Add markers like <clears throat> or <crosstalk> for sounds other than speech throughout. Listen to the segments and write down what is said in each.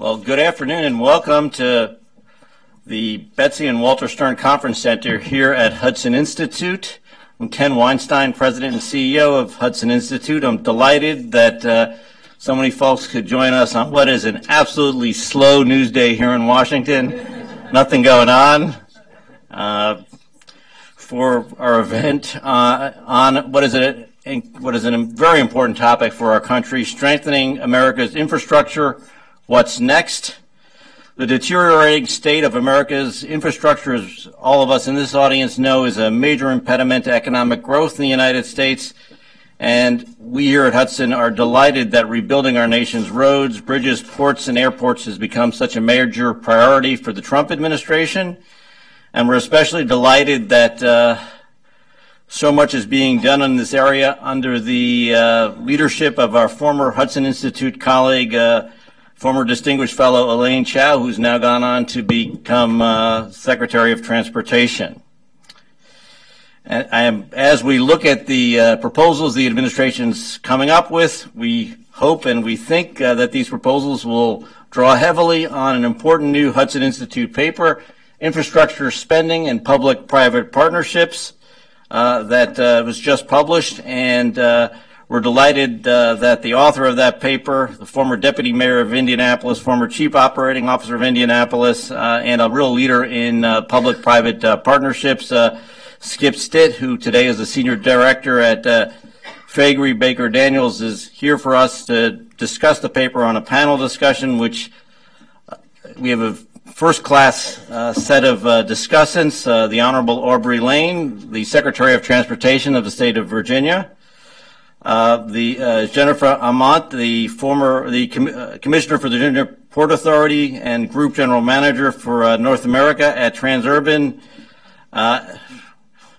Well, good afternoon and welcome to the Betsy and Walter Stern Conference Center here at Hudson Institute. I'm Ken Weinstein, President and CEO of Hudson Institute. I'm delighted that uh, so many folks could join us on what is an absolutely slow news day here in Washington. <laughs> Nothing going on. Uh, for our event uh, on what is a what is a very important topic for our country: strengthening America's infrastructure What's next? The deteriorating state of America's infrastructure, as all of us in this audience know, is a major impediment to economic growth in the United States. And we here at Hudson are delighted that rebuilding our nation's roads, bridges, ports, and airports has become such a major priority for the Trump administration. And we're especially delighted that uh, so much is being done in this area under the uh, leadership of our former Hudson Institute colleague, uh, former distinguished fellow Elaine Chao, who's now gone on to become uh, Secretary of Transportation. And am, as we look at the uh, proposals the administration's coming up with, we hope and we think uh, that these proposals will draw heavily on an important new Hudson Institute paper, Infrastructure Spending and Public-Private Partnerships, uh, that uh, was just published and uh, we're delighted uh, that the author of that paper, the former deputy mayor of Indianapolis, former chief operating officer of Indianapolis, uh, and a real leader in uh, public private uh, partnerships, uh, Skip Stitt, who today is the senior director at uh, Faegre Baker Daniels, is here for us to discuss the paper on a panel discussion, which we have a first class set of discussants. the Honorable Aubrey Layne, the Secretary of Transportation of the state of Virginia. Uh, the uh, Jennifer Aument, the former the com- uh, commissioner for the Virginia Port Authority and group general manager for uh, North America at Transurban. Uh,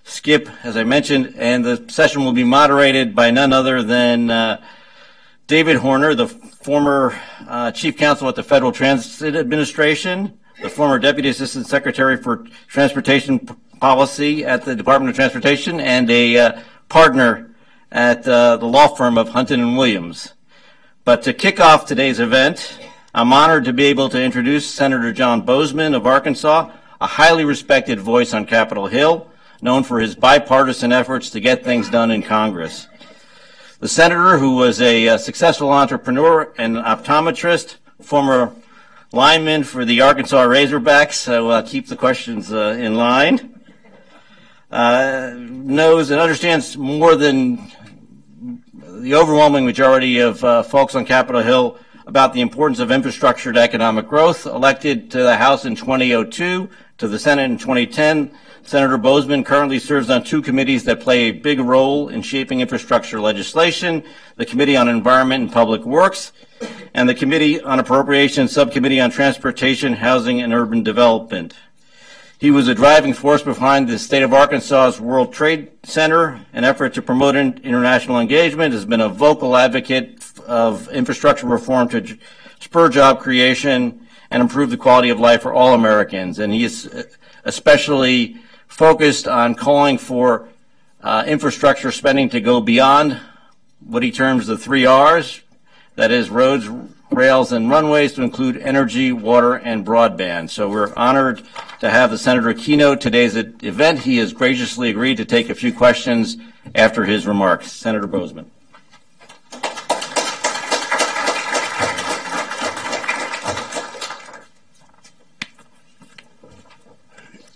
Skip, as I mentioned, and the session will be moderated by none other than uh, David Horner, the former chief counsel at the Federal Transit Administration, the former deputy assistant secretary for transportation P- policy at the Department of Transportation, and a partner at uh, the law firm of Hunton and Williams. But to kick off today's event, I'm honored to be able to introduce Senator John Boozman of Arkansas, a highly respected voice on Capitol Hill, known for his bipartisan efforts to get things done in Congress. The senator, who was a, a successful entrepreneur and optometrist, former lineman for the Arkansas Razorbacks, so uh, keep the questions uh, in line, uh, knows and understands more than the overwhelming majority of uh, folks on Capitol Hill about the importance of infrastructure to economic growth. Elected to the House in 2002, to the Senate in 2010, Senator Boozman currently serves on two committees that play a big role in shaping infrastructure legislation, the Committee on Environment and Public Works, and the Committee on Appropriations Subcommittee on Transportation, Housing, and Urban Development. He was a driving force behind the state of Arkansas's World Trade Center, an effort to promote international engagement, has been a vocal advocate of infrastructure reform to spur job creation and improve the quality of life for all Americans. And he is uh, especially focused on calling for uh, infrastructure spending to go beyond what he terms the three R's, that is roads, rails, and runways to include energy, water, and broadband. So we're honored to have the senator keynote today's event. He has graciously agreed to take a few questions after his remarks. Senator Boozman.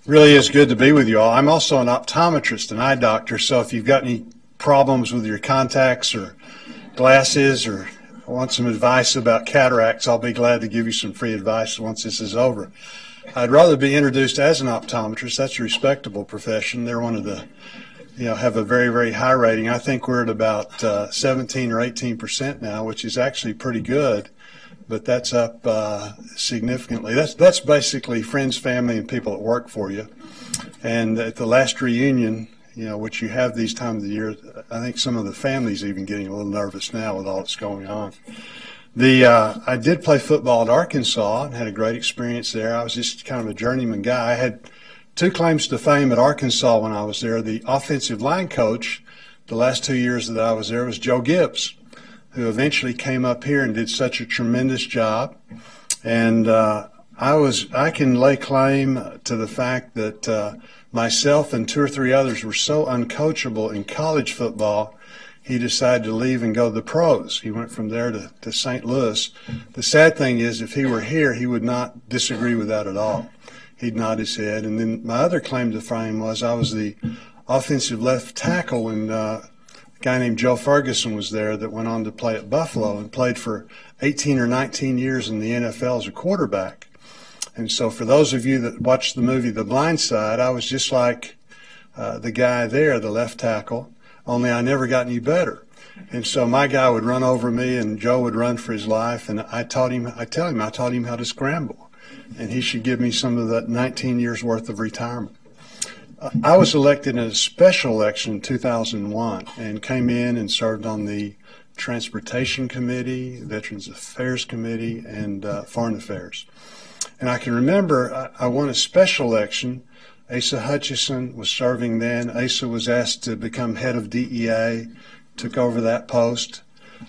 Really is good to be with you all. I'm also an optometrist, and eye doctor, so if you've got any problems with your contacts or glasses or want some advice about cataracts, I'll be glad to give you some free advice once this is over. I'd rather be introduced as an optometrist. That's a respectable profession. They're one of the, you know, have a very, very high rating. I think we're at about uh, 17 or 18 percent now, which is actually pretty good, but that's up uh, significantly. That's that's basically friends, family, and people that work for you. And at the last reunion, you know, which you have these times of the year. I think some of the families even getting a little nervous now with all that's going on. The uh, I did play football at Arkansas and had a great experience there. I was just kind of a journeyman guy. I had two claims to fame at Arkansas when I was there. The offensive line coach, the last two years that I was there, was Joe Gibbs, who eventually came up here and did such a tremendous job And uh, I was I can lay claim to the fact that uh, myself and two or three others were so uncoachable in college football. He decided to leave and go to the pros. He went from there to, to St. Louis. The sad thing is, if he were here, he would not disagree with that at all. He'd nod his head. And then my other claim to fame was I was the offensive left tackle when uh, a guy named Joe Ferguson was there that went on to play at Buffalo and played for 18 or 19 years in the NFL as a quarterback. And so, for those of you that watched the movie The Blind Side, I was just like uh, the guy there, the left tackle, only I never got any better. And so my guy would run over me, and Joe would run for his life. And I taught him, I tell him, I taught him how to scramble, and he should give me some of that 19 years worth of retirement. I was elected in a special election in 2001 and came in and served on the Transportation Committee, Veterans Affairs Committee, and uh, Foreign Affairs. And I can remember I, I won a special election. Asa Hutchinson was serving then. Asa was asked to become head of DEA, took over that post,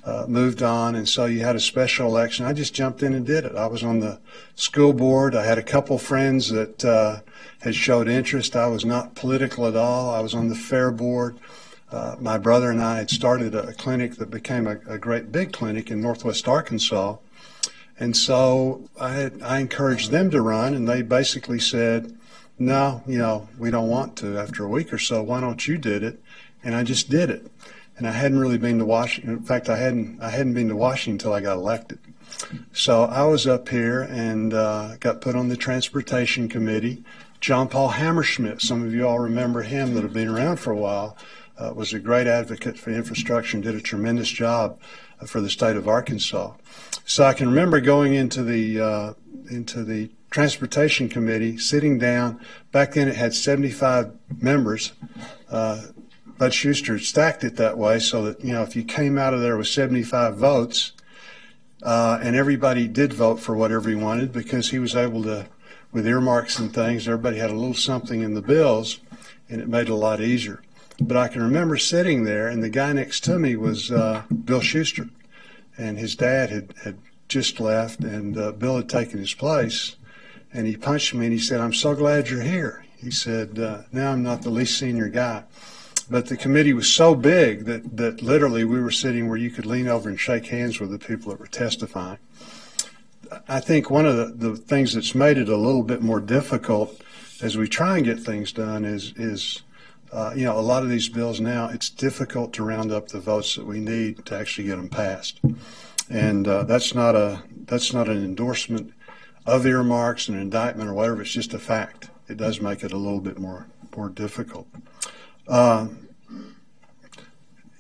uh, moved on, and so you had a special election. I just jumped in and did it. I was on the school board. I had a couple friends that uh, had showed interest. I was not political at all. I was on the fair board. Uh, my brother and I had started a, clinic that became a, a, great big clinic in Northwest Arkansas. And so I, I encouraged them to run, and they basically said, no, you know, we don't want to after a week or so. Why don't you did it? And I just did it. And I hadn't really been to Washington. In fact, I hadn't, I hadn't been to Washington until I got elected. So I was up here and uh, got put on the transportation committee. John Paul Hammerschmidt, some of you all remember him that have been around for a while, uh, was a great advocate for infrastructure and did a tremendous job uh, for the state of Arkansas. So I can remember going into the uh, into the transportation committee, sitting down. Back then, it had 75 members. Uh, Bud Shuster stacked it that way so that you know if you came out of there with 75 votes, uh, and everybody did vote for whatever he wanted because he was able to, with earmarks and things, everybody had a little something in the bills, and it made it a lot easier. But I can remember sitting there, and the guy next to me was uh, Bill Shuster, and his dad had, had just left, and uh, Bill had taken his place. And he punched me and he said, I'm so glad you're here. He said, uh, Now I'm not the least senior guy. But the committee was so big that, that literally we were sitting where you could lean over and shake hands with the people that were testifying. I think one of the, the things that's made it a little bit more difficult as we try and get things done is, is uh, you know, a lot of these bills now, it's difficult to round up the votes that we need to actually get them passed. And uh, that's not a that's not an endorsement of earmarks, an indictment, or whatever. It's just a fact. It does make it a little bit more more difficult. Uh,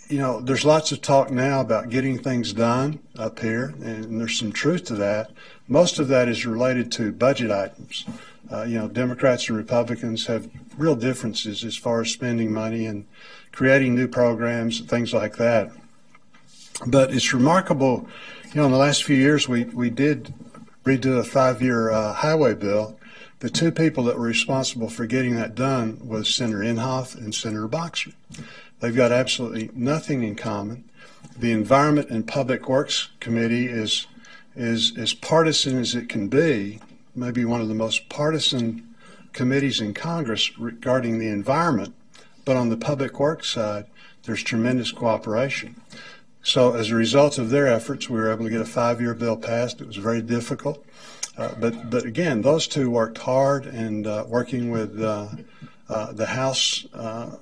you know, there's lots of talk now about getting things done up here, and there's some truth to that. Most of that is related to budget items. Uh, you know, Democrats and Republicans have real differences as far as spending money and creating new programs, and things like that. But it's remarkable, you know, in the last few years, we, we did redo a five year uh, highway bill. The two people that were responsible for getting that done was Senator Inhofe and Senator Boxer. They've got absolutely nothing in common. The Environment and Public Works Committee is is as partisan as it can be, maybe one of the most partisan committees in Congress regarding the environment. But on the public works side, there's tremendous cooperation. So as a result of their efforts, we were able to get a five-year bill passed. It was very difficult, uh, but but again, those two worked hard and uh, working with uh, uh the House. Uh,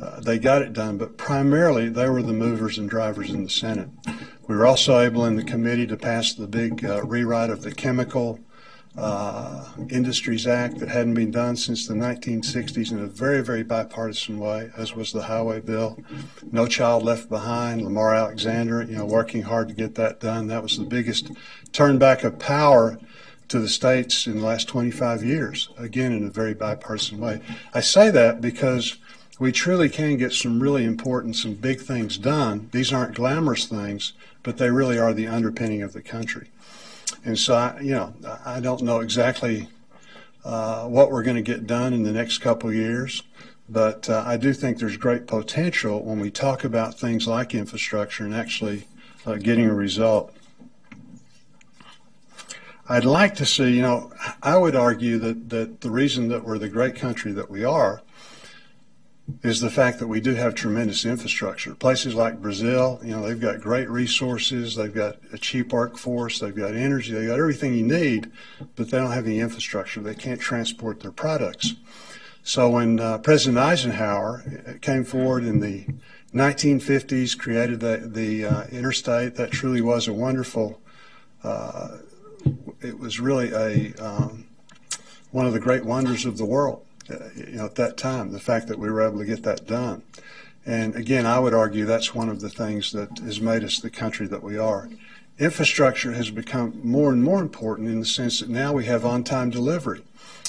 uh, they got it done, but primarily they were the movers and drivers in the Senate. We were also able in the committee to pass the big rewrite of the chemical uh, Industries Act that hadn't been done since the 1960s in a very, very bipartisan way, as was the highway bill. No Child Left Behind, Lamar Alexander, you know, working hard to get that done. That was the biggest turn back of power to the states in the last 25 years, again, in a very bipartisan way. I say that because we truly can get some really important, some big things done. These aren't glamorous things, but they really are the underpinning of the country. And so, I, you know, I don't know exactly uh, what we're going to get done in the next couple years, but uh, I do think there's great potential when we talk about things like infrastructure and actually uh, getting a result. I'd like to see, you know, I would argue that, that the reason that we're the great country that we are is the fact that we do have tremendous infrastructure. Places like Brazil, you know, they've got great resources, they've got a cheap workforce, they've got energy, they've got everything you need, but they don't have any infrastructure. They can't transport their products. So when uh, President Eisenhower came forward in the 1950s, created the, the uh, interstate, that truly was a wonderful, uh, it was really a, um, one of the great wonders of the world you know, at that time, the fact that we were able to get that done. And again, I would argue that's one of the things that has made us the country that we are. Infrastructure has become more and more important in the sense that now we have on time delivery.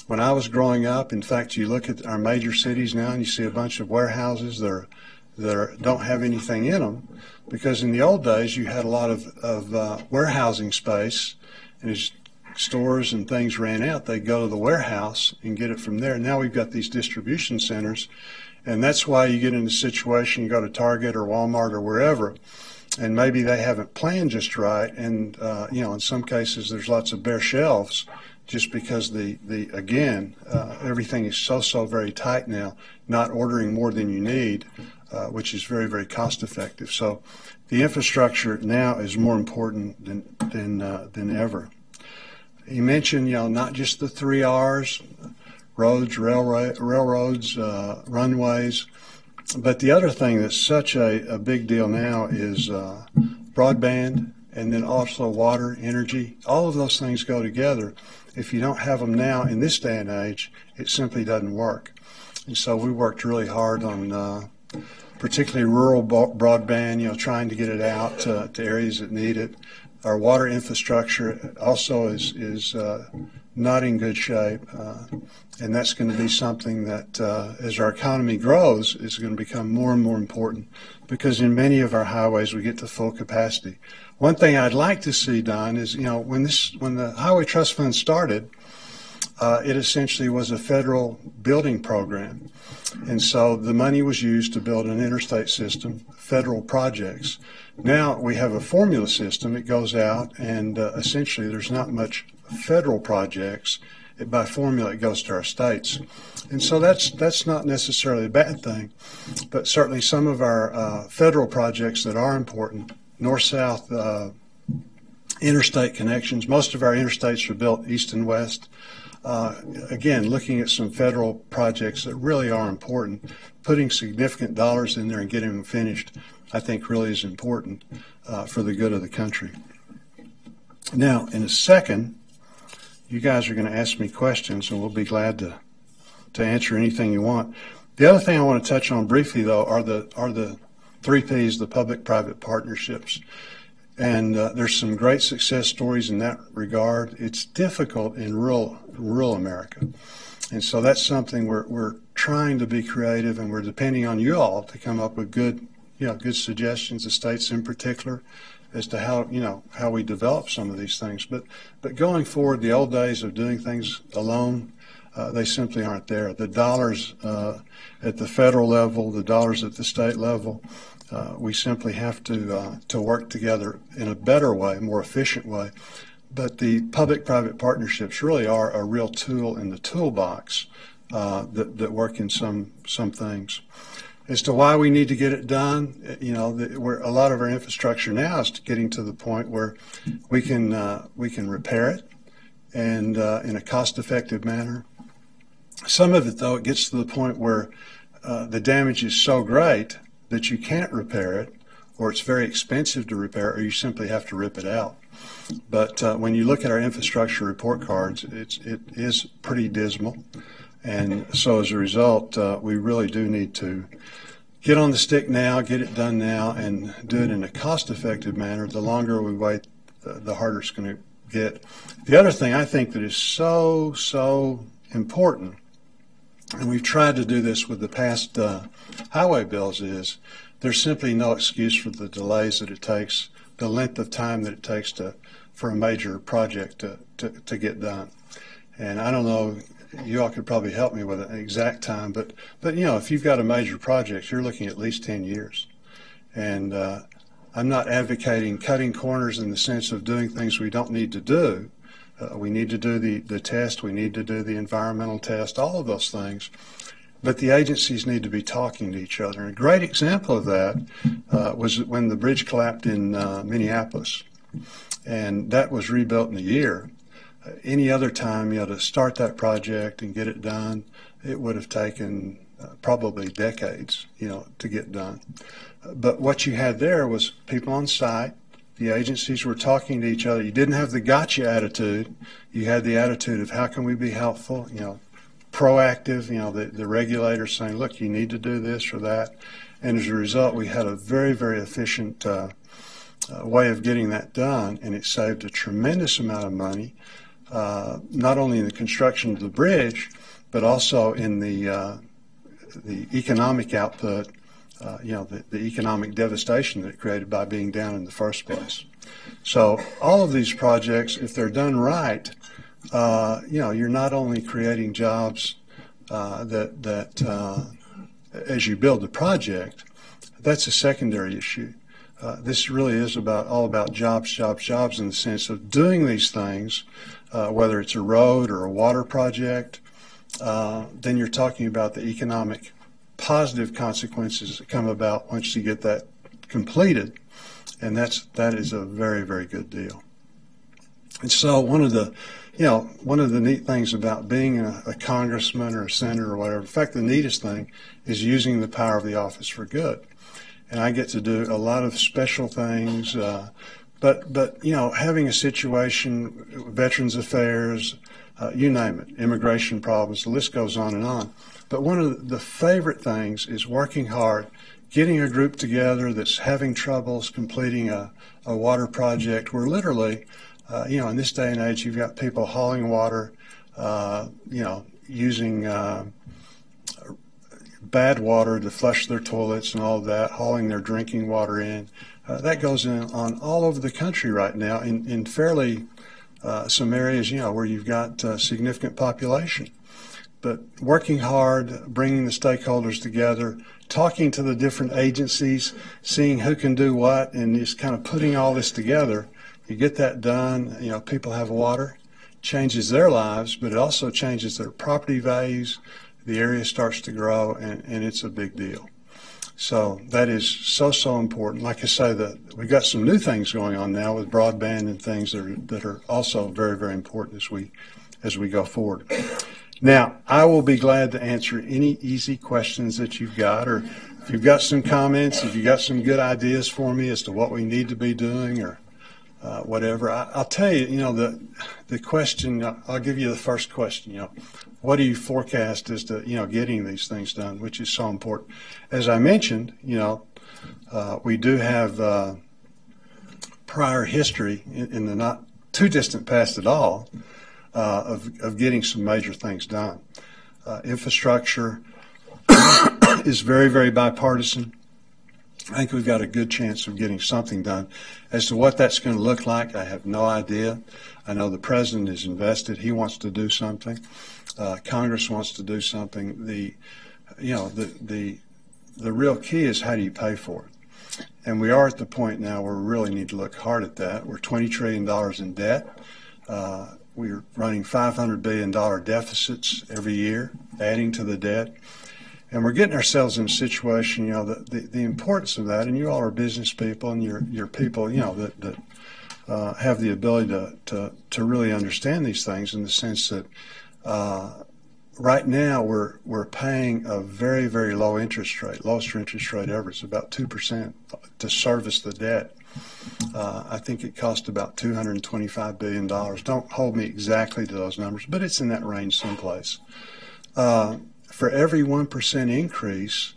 When I was growing up, in fact, you look at our major cities now and you see a bunch of warehouses that, are, that are, don't have anything in them because in the old days you had a lot of, of uh, warehousing space and as stores and things ran out, they'd go to the warehouse and get it from there. Now we've got these distribution centers, and that's why you get in a situation, you go to Target or Walmart or wherever, and maybe they haven't planned just right, and uh, you know, in some cases there's lots of bare shelves just because the, the again uh, everything is so so very tight now not ordering more than you need uh, which is very very cost effective so the infrastructure now is more important than than uh, than ever he mentioned, you know, not just the three R's, roads, railroad, railroads, uh, runways, but the other thing that's such a, a big deal now is uh, broadband and then also water, energy. All of those things go together. If you don't have them now in this day and age, it simply doesn't work. And so we worked really hard on uh, particularly rural broadband, you know, trying to get it out to, to areas that need it. Our water infrastructure also is is uh, not in good shape, uh, and that's going to be something that, uh, as our economy grows, is going to become more and more important. Because in many of our highways, we get to full capacity. One thing I'd like to see done is, you know, when this when the Highway Trust Fund started, uh, it essentially was a federal building program. And so the money was used to build an interstate system, federal projects. Now we have a formula system. It goes out, and uh, essentially there's not much federal projects. It, by formula, it goes to our states, and so that's that's not necessarily a bad thing, but certainly some of our uh, federal projects that are important, north-south uh, interstate connections. Most of our interstates are built east and west. Uh, again, looking at some federal projects that really are important, putting significant dollars in there and getting them finished, I think really is important uh, for the good of the country. Now, in a second, you guys are going to ask me questions, and we'll be glad to to answer anything you want. The other thing I want to touch on briefly, though, are the are the three P's, the public-private partnerships. And uh, there's some great success stories in that regard. It's difficult in rural rural America, and so that's something we're we're trying to be creative, and we're depending on you all to come up with good, you know, good suggestions, the states in particular, as to how you know how we develop some of these things. But but going forward, the old days of doing things alone. Uh, they simply aren't there. The dollars uh, at the federal level, the dollars at the state level, uh, we simply have to uh, to work together in a better way, more efficient way. But the public-private partnerships really are a real tool in the toolbox uh, that that work in some some things. As to why we need to get it done, you know, the, a lot of our infrastructure now is getting to the point where we can uh, we can repair it and uh, in a cost-effective manner. Some of it, though, it gets to the point where uh, the damage is so great that you can't repair it, or it's very expensive to repair, or you simply have to rip it out. But uh, when you look at our infrastructure report cards, it's it is pretty dismal, and so as a result, uh, we really do need to get on the stick now, get it done now, and do it in a cost-effective manner. The longer we wait, the, the harder it's going to get. The other thing I think that is so so important and we've tried to do this with the past uh, highway bills, is there's simply no excuse for the delays that it takes, the length of time that it takes to for a major project to, to, to get done. And I don't know, you all could probably help me with an exact time, but but you know, if you've got a major project, you're looking at least 10 years. And uh, I'm not advocating cutting corners in the sense of doing things we don't need to do, Uh, we need to do the, the test. We need to do the environmental test, all of those things. But the agencies need to be talking to each other. And a great example of that uh, was when the bridge collapsed in uh, Minneapolis. And that was rebuilt in a year. Uh, any other time, you know, to start that project and get it done, it would have taken uh, probably decades, you know, to get done. But what you had there was people on site the agencies were talking to each other. You didn't have the gotcha attitude. You had the attitude of how can we be helpful, you know, proactive, you know, the, the regulators saying, look, you need to do this or that. And as a result, we had a very, very efficient uh, uh, way of getting that done, and it saved a tremendous amount of money, uh, not only in the construction of the bridge, but also in the uh, the economic output uh, you know, the, the economic devastation that it created by being down in the first place. So all of these projects, if they're done right, uh, you know, you're not only creating jobs uh, that that uh, as you build the project, that's a secondary issue. Uh, this really is about all about jobs, jobs, jobs in the sense of doing these things, uh, whether it's a road or a water project. then you're talking about the economic positive consequences that come about once you get that completed. And that's that is a very, very good deal. And so one of the you know, one of the neat things about being a, a, congressman or a senator or whatever, in fact, the neatest thing is using the power of the office for good. And I get to do a lot of special things. Uh, but, but, you know, having a situation, Veterans Affairs, uh, you name it, immigration problems, the list goes on and on. But one of the favorite things is working hard, getting a group together that's having troubles completing a, a water project where literally, uh, you know, in this day and age, you've got people hauling water, uh, you know, using uh, bad water to flush their toilets and all of that, hauling their drinking water in. Uh, that goes on all over the country right now in, in fairly uh, some areas, you know, where you've got uh, significant population but working hard, bringing the stakeholders together, talking to the different agencies, seeing who can do what, and just kind of putting all this together. You get that done, you know, people have water, changes their lives, but it also changes their property values. The area starts to grow, and, and it's a big deal. So that is so so important. Like I say, that we got some new things going on now with broadband and things that are, that are also very very important as we as we go forward. Now, I will be glad to answer any easy questions that you've got, or if you've got some comments, if you've got some good ideas for me as to what we need to be doing or uh, whatever. I, will tell you, you know, the the question. I'll give you the first question. You know, what do you forecast as to you know getting these things done, which is so important. As I mentioned, you know, uh, we do have uh, prior history in, in the not too distant past at all uh, of, of getting some major things done. Uh, infrastructure <coughs> is very, very bipartisan. I think we've got a good chance of getting something done. As to what that's going to look like, I have no idea. I know the president is invested. He wants to do something. Uh, Congress wants to do something. The, you know, the, the, the real key is how do you pay for it? And we are at the point now where we really need to look hard at that. We're $20 trillion in debt. Uh, we're running $500 billion deficits every year, adding to the debt. And we're getting ourselves in a situation, you know, the, the, the importance of that, and you all are business people and you're, you're people, you know, that, that uh, have the ability to, to, to really understand these things in the sense that uh, right now we're, we're paying a very, very low interest rate, lowest interest rate ever. It's about 2% to service the debt. Uh, I think it cost about $225 billion. Don't hold me exactly to those numbers, but it's in that range someplace. For every 1% increase,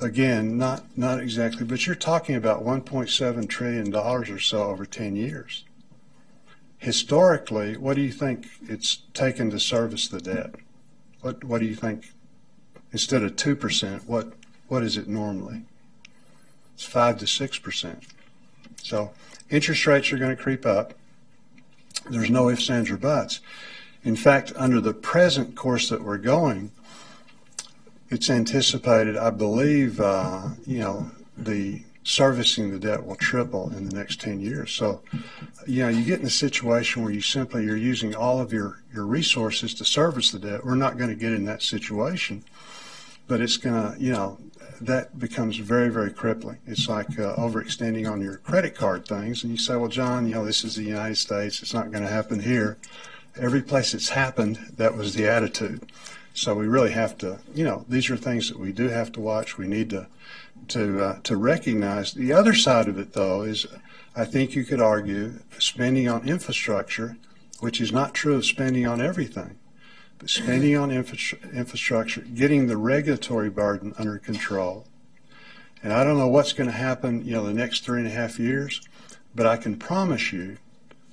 again, not, not exactly, but you're talking about $1.7 trillion or so over 10 years. Historically, what do you think it's taken to service the debt? What, what do you think? Instead of 2%, what, what is it normally? It's 5 to 6%. So interest rates are going to creep up. There's no ifs, ands, or buts. In fact, under the present course that we're going, it's anticipated, I believe, uh, you know, the servicing the debt will triple in the next 10 years. So, you know, you get in a situation where you simply you're using all of your, your resources to service the debt. We're not going to get in that situation, but it's going to, you know, that becomes very, very crippling. It's like uh, overextending on your credit card things. And you say, well, John, you know, this is the United States. It's not going to happen here. Every place it's happened, that was the attitude. So we really have to, you know, these are things that we do have to watch. We need to to uh, to recognize. The other side of it, though, is I think you could argue spending on infrastructure, which is not true of spending on everything, but spending on infra- infrastructure, getting the regulatory burden under control. And I don't know what's going to happen, you know, the next three and a half years, but I can promise you,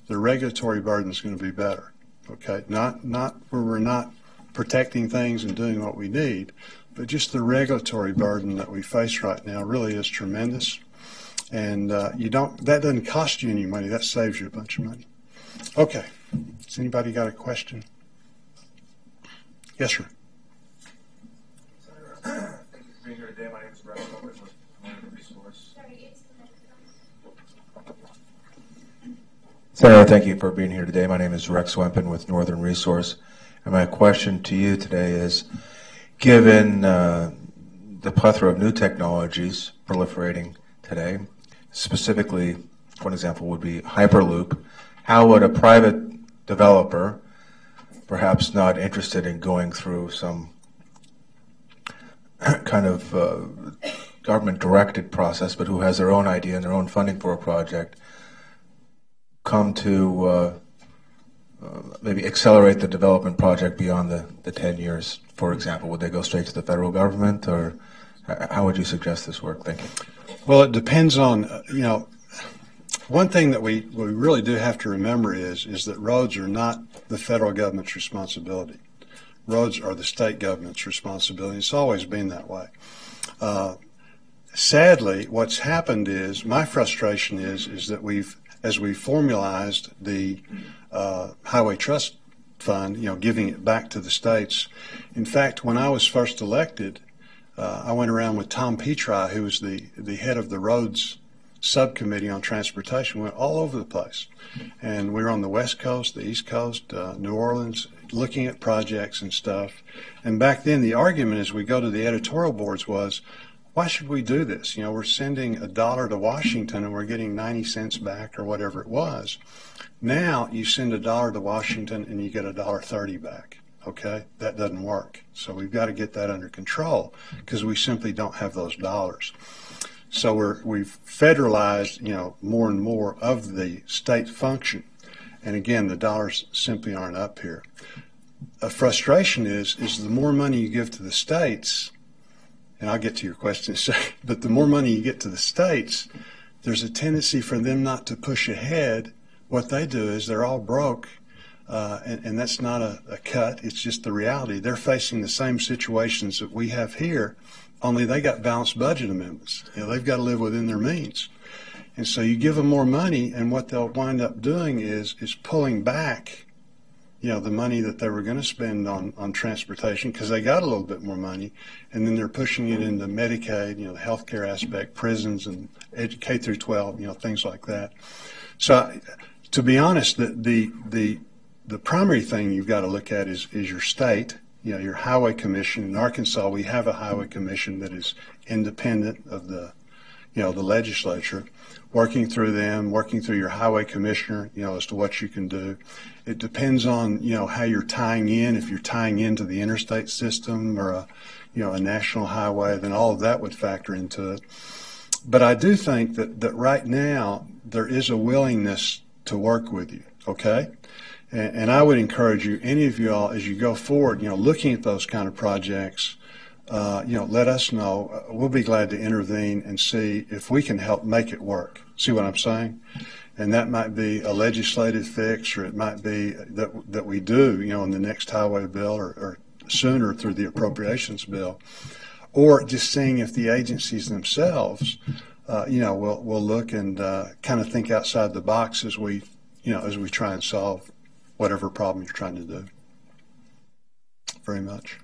the regulatory burden is going to be better. Okay, not not where we're not protecting things and doing what we need, but just the regulatory burden that we face right now really is tremendous. And uh, you don't that doesn't cost you any money. That saves you a bunch of money. Okay. Has anybody got a question? Yes, sir. Thank you for being here today. My name is Rex Owen with Northern Resource. Senator, thank you for being here today. My name is Rex Wempen with Northern Resource. And my question to you today is, given uh, the plethora of new technologies proliferating today, specifically, one example would be Hyperloop, how would a private developer, perhaps not interested in going through some <clears throat> kind of uh, government directed process, but who has their own idea and their own funding for a project, come to uh, uh, maybe accelerate the development project beyond the, the 10 years for example? Would they go straight to the federal government, or how would you suggest this work? Thank you. Well, it depends on uh, you know. One thing that we, we really do have to remember is is that roads are not the federal government's responsibility. Roads are the state government's responsibility. It's always been that way. Uh, sadly, what's happened is my frustration is is that we've as we formalized the uh, highway trust fund, you know, giving it back to the states. In fact, when I was first elected, uh, I went around with Tom Petri, who was the, the head of the roads subcommittee on transportation, we went all over the place. And we were on the West Coast, the East Coast, uh, New Orleans, looking at projects and stuff. And back then, the argument as we go to the editorial boards was, why should we do this? You know, we're sending a dollar to Washington and we're getting 90 cents back or whatever it was. Now you send a dollar to Washington and you get a dollar thirty back. Okay, that doesn't work. So we've got to get that under control because we simply don't have those dollars. So we're we've federalized, you know, more and more of the state function. And again, the dollars simply aren't up here. A frustration is is the more money you give to the states, and I'll get to your question, <laughs> but the more money you get to the states, there's a tendency for them not to push ahead what they do is they're all broke, uh, and, and, that's not a, a, cut. It's just the reality. They're facing the same situations that we have here, only they got balanced budget amendments. You know, they've got to live within their means. And so you give them more money, and what they'll wind up doing is is pulling back, you know, the money that they were going to spend on on transportation because they got a little bit more money, and then they're pushing it into Medicaid, you know, the healthcare aspect, prisons, and K through 12, you know, things like that. So to be honest, the, the, the, the primary thing you've got to look at is, is your state, you know, your highway commission. In Arkansas, we have a highway commission that is independent of the, you know, the legislature, working through them, working through your highway commissioner, you know, as to what you can do. It depends on, you know, how you're tying in. If you're tying into the interstate system or a, you know, a national highway, then all of that would factor into it. But I do think that, that right now there is a willingness to work with you. Okay. And, and I would encourage you, any of you all, as you go forward, you know, looking at those kind of projects, uh, you know, let us know. Uh, we'll be glad to intervene and see if we can help make it work. See what I'm saying? And that might be a legislative fix, or it might be that that we do, you know, in the next highway bill, or, or sooner through the appropriations bill, or just seeing if the agencies themselves uh, you know, we'll we'll look and uh, kind of think outside the box as we, you know, as we try and solve whatever problem you're trying to do. Very much,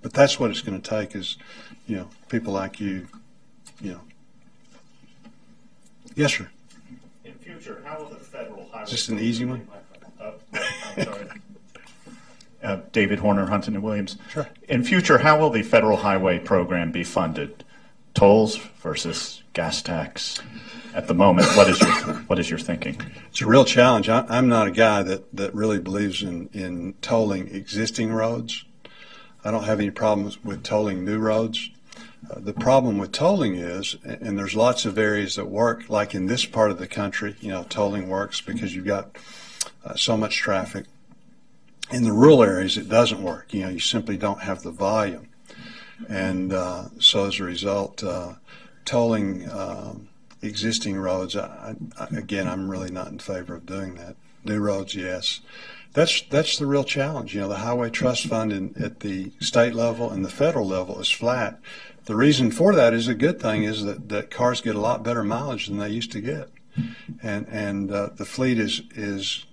but that's what it's going to take is, you know, people like you, you know, Yes, sir. In future, how will the federal highway? Is this an easy one? Uh, I'm sorry. Uh, David Horner, Hunton and Williams. Sure. In future, how will the federal highway program be funded? Tolls versus gas tax? At the moment, what is your what is your thinking? It's a real challenge. I, I'm not a guy that, that really believes in, in tolling existing roads. I don't have any problems with tolling new roads. Uh, the problem with tolling is, and there's lots of areas that work, like in this part of the country, you know, tolling works because you've got uh, so much traffic. In the rural areas, it doesn't work. You know, you simply don't have the volume. And uh, so as a result, uh, tolling um, existing roads, I, I, again, I'm really not in favor of doing that. New roads, yes. That's that's the real challenge. You know, the Highway Trust Fund in, at the state level and the federal level is flat. The reason for that is a good thing is that, that cars get a lot better mileage than they used to get, and and uh, the fleet is is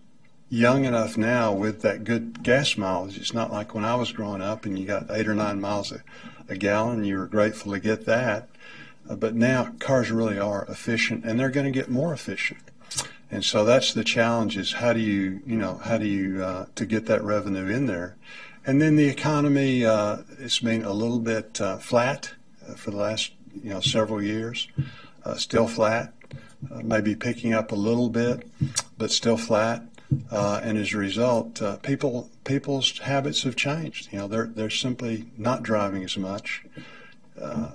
young enough now with that good gas mileage. It's not like when I was growing up and you got eight or nine miles a, a gallon. You were grateful to get that. But now cars really are efficient and they're going to get more efficient. And so that's the challenge is how do you, you know, how do you, uh, to get that revenue in there? And then the economy, uh, it's been a little bit uh, flat uh, for the last, you know, several years, uh, still flat, maybe picking up a little bit, but still flat. Uh, and as a result, uh, people people's habits have changed. You know, they're they're simply not driving as much. Uh,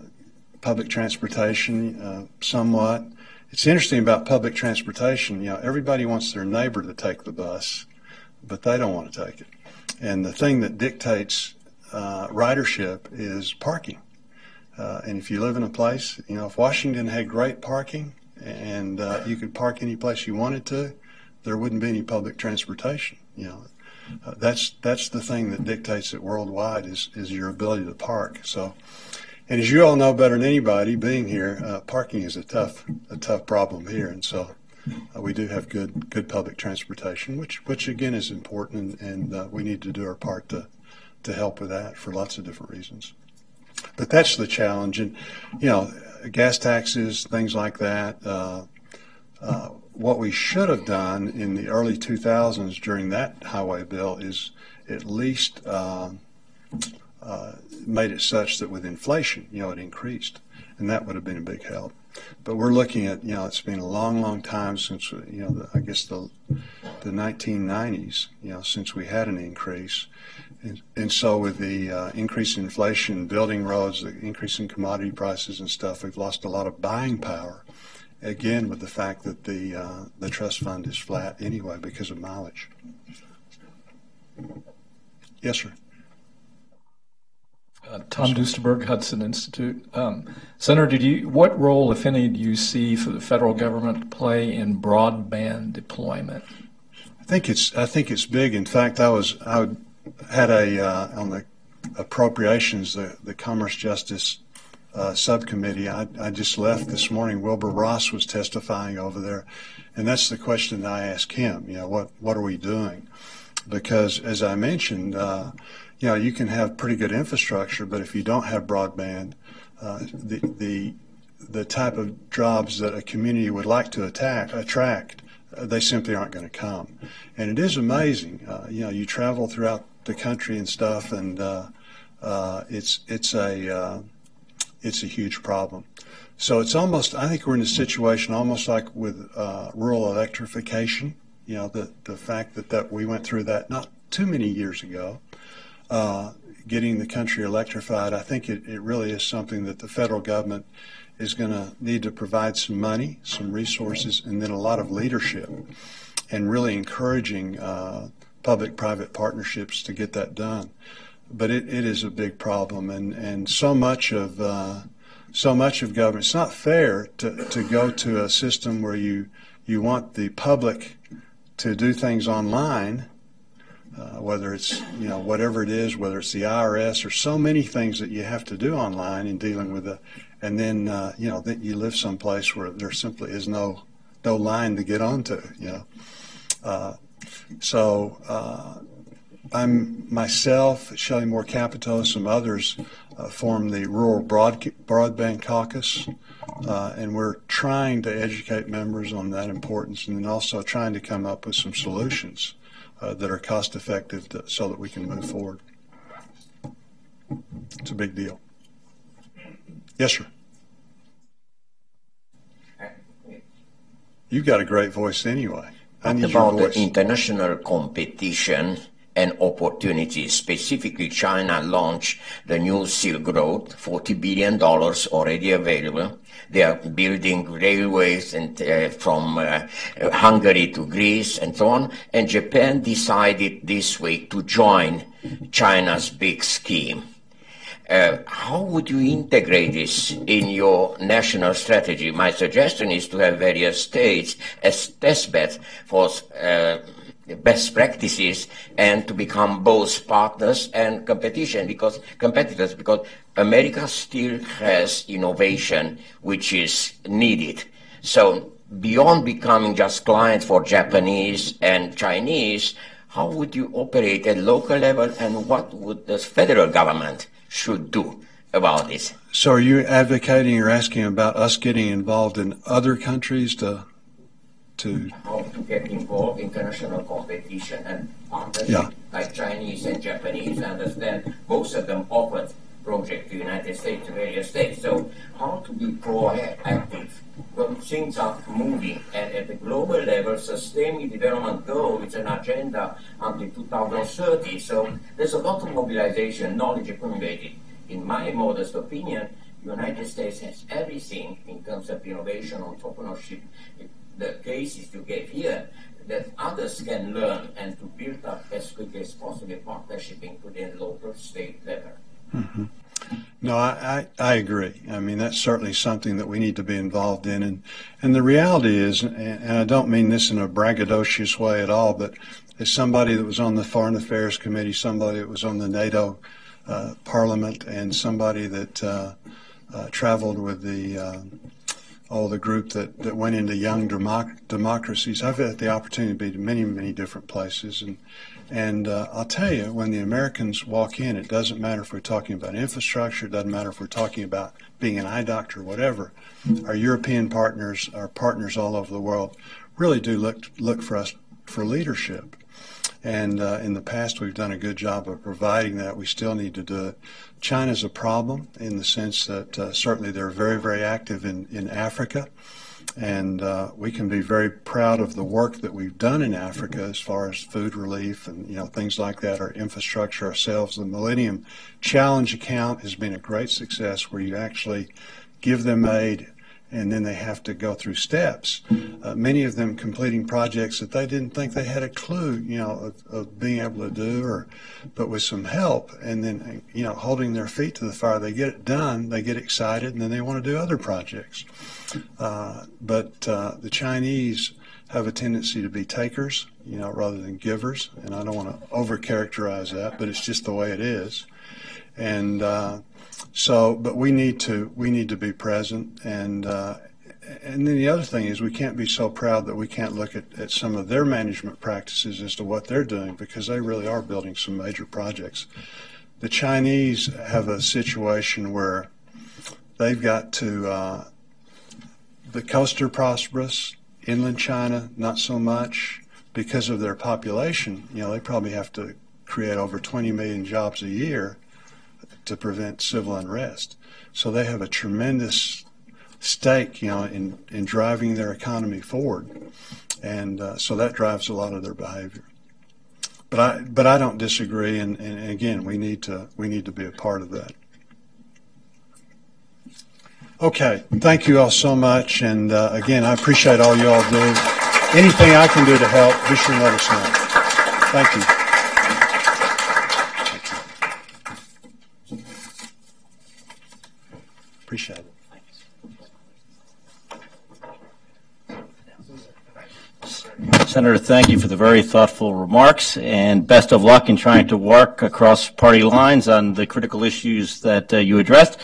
public transportation, uh, somewhat. It's interesting about public transportation. You know, everybody wants their neighbor to take the bus, but they don't want to take it. And the thing that dictates uh, ridership is parking. Uh, and if you live in a place, you know, if Washington had great parking and you could park any place you wanted to, there wouldn't be any public transportation. You know, uh, that's that's the thing that dictates it worldwide is is your ability to park. So, and as you all know better than anybody, being here, uh, parking is a tough a tough problem here, and so. Uh, we do have good good public transportation, which which again is important, and, and uh, we need to do our part to to help with that for lots of different reasons. But that's the challenge, and you know, gas taxes, things like that. Uh, uh, what we should have done in the early 2000s during that highway bill is at least uh, uh, made it such that with inflation, you know, it increased, and that would have been a big help. But we're looking at, you know, it's been a long, long time since, you know, the, I guess the the 1990s, you know, since we had an increase, and, and so with the uh, increase in inflation, building roads, the increase in commodity prices and stuff, we've lost a lot of buying power again with the fact that the uh, the trust fund is flat anyway because of mileage. Yes, sir. Uh, Tom Duesterberg, Hudson Institute. Um, Senator, did you what role, if any, do you see for the federal government play in broadband deployment? I think it's I think it's big. In fact, I was I had a uh, on the appropriations the the Commerce Justice uh, subcommittee. I, I, just left this morning. Wilbur Ross was testifying over there, and that's the question that I asked him. You know, what what are we doing? Because as I mentioned, uh, you know, you can have pretty good infrastructure, but if you don't have broadband, uh, the the the type of jobs that a community would like to attack, attract, uh, they simply aren't going to come. And it is amazing. Uh, you know, you travel throughout the country and stuff, and uh, it's it's a it's a huge problem. So it's almost, I think we're in a situation almost like with uh, rural electrification. You know, the, the fact that, that we went through that not too many years ago, uh, getting the country electrified, I think it, it really is something that the federal government is going to need to provide some money, some resources, and then a lot of leadership and really encouraging uh, public private partnerships to get that done but it, it is a big problem, and, and so much of uh, so much of government. It's not fair to, to go to a system where you you want the public to do things online, uh, whether it's you know whatever it is, whether it's the IRS or so many things that you have to do online in dealing with the, and then uh, you know that you live someplace where there simply is no no line to get onto, you know. Uh, so uh, I'm myself, Shelley Moore Capito, some others uh, form the Rural Broad, Broadband Caucus, uh, and we're trying to educate members on that importance, and then also trying to come up with some solutions uh, that are cost effective to, so that we can move forward. It's a big deal. Yes, sir. You've got a great voice anyway. I need about your voice. the international competition and opportunities. Specifically, China launched the new Silk Road, $40 billion already available. They are building railways and, uh, from uh, Hungary to Greece and so on. And Japan decided this week to join China's big scheme. Uh, how would you integrate this in your national strategy? My suggestion is to have various states as testbed for uh, best practices and to become both partners and competition because competitors because America still has innovation which is needed. So beyond becoming just clients for Japanese and Chinese, how would you operate at local level and what would the federal government should do about this? So, are you advocating or asking about us getting involved in other countries to to how to get involved in international competition and partnership Yeah. like Chinese and Japanese. I understand most of them offered project to United States, to various states. So how to be proactive when things are moving and at the global level, sustainable development goal is an agenda until 2030. So there's a lot of mobilization, knowledge accumulated. In my modest opinion, United States has everything in terms of innovation, entrepreneurship, the cases you gave here that others can learn and to build up as quickly as possible partnership including local state level. No, I, I, I agree. I mean, that's certainly something that we need to be involved in. And, and the reality is, and, and I don't mean this in a braggadocious way at all, but as somebody that was on the Foreign Affairs Committee, somebody that was on the NATO uh, Parliament, and somebody that uh, uh, traveled with the oh, the group that, that went into young democ- democracies. I've had the opportunity to be to many, many different places. And, and uh, I'll tell you, when the Americans walk in, it doesn't matter if we're talking about infrastructure, it doesn't matter if we're talking about being an eye doctor or whatever. Our European partners, our partners all over the world, really do look, look for us for leadership. And uh, in the past, we've done a good job of providing that. We still need to do it. China's a problem in the sense that uh, certainly they're very, very active in, in Africa. And uh, we can be very proud of the work that we've done in Africa as far as food relief and you know things like that, our infrastructure ourselves. The Millennium Challenge account has been a great success where you actually give them aid and then they have to go through steps. Uh, many of them completing projects that they didn't think they had a clue, you know, of, of being able to do, or but with some help, and then you know, holding their feet to the fire, they get it done, they get excited, and then they want to do other projects. Uh, but uh, the Chinese have a tendency to be takers, you know, rather than givers, and I don't want to overcharacterize that, but it's just the way it is, and. So, but we need to we need to be present, and uh, and then the other thing is we can't be so proud that we can't look at, at some of their management practices as to what they're doing because they really are building some major projects. The Chinese have a situation where they've got to uh, the coast are prosperous, inland China not so much because of their population. You know, they probably have to create over 20 million jobs a year to prevent civil unrest. So they have a tremendous stake, you know, in, in driving their economy forward, and uh, so that drives a lot of their behavior. But I but I don't disagree, and, and again, we need to we need to be a part of that. Okay, thank you all so much, and uh, again, I appreciate all you all do. Anything I can do to help, be sure to let us know. Thank you. Appreciate it. Senator, thank you for the very thoughtful remarks and best of luck in trying to work across party lines on the critical issues that uh, you addressed.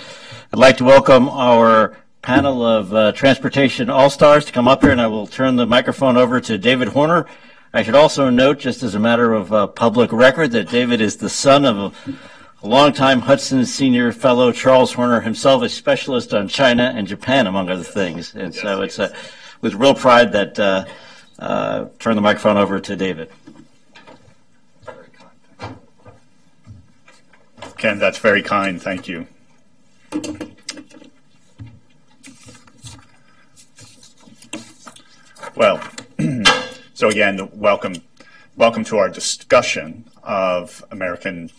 I'd like to welcome our panel of uh, transportation all-stars to come up here and I will turn the microphone over to David Horner, I should also note, just as a matter of uh, public record, that David is the son of a longtime Hudson Senior Fellow, Charles Horner, himself a specialist on China and Japan, among other things. And so it's uh, with real pride that uh, uh, turn the microphone over to David. Ken, that's very kind. Thank you. Well, <clears throat> so again, welcome, welcome to our discussion of American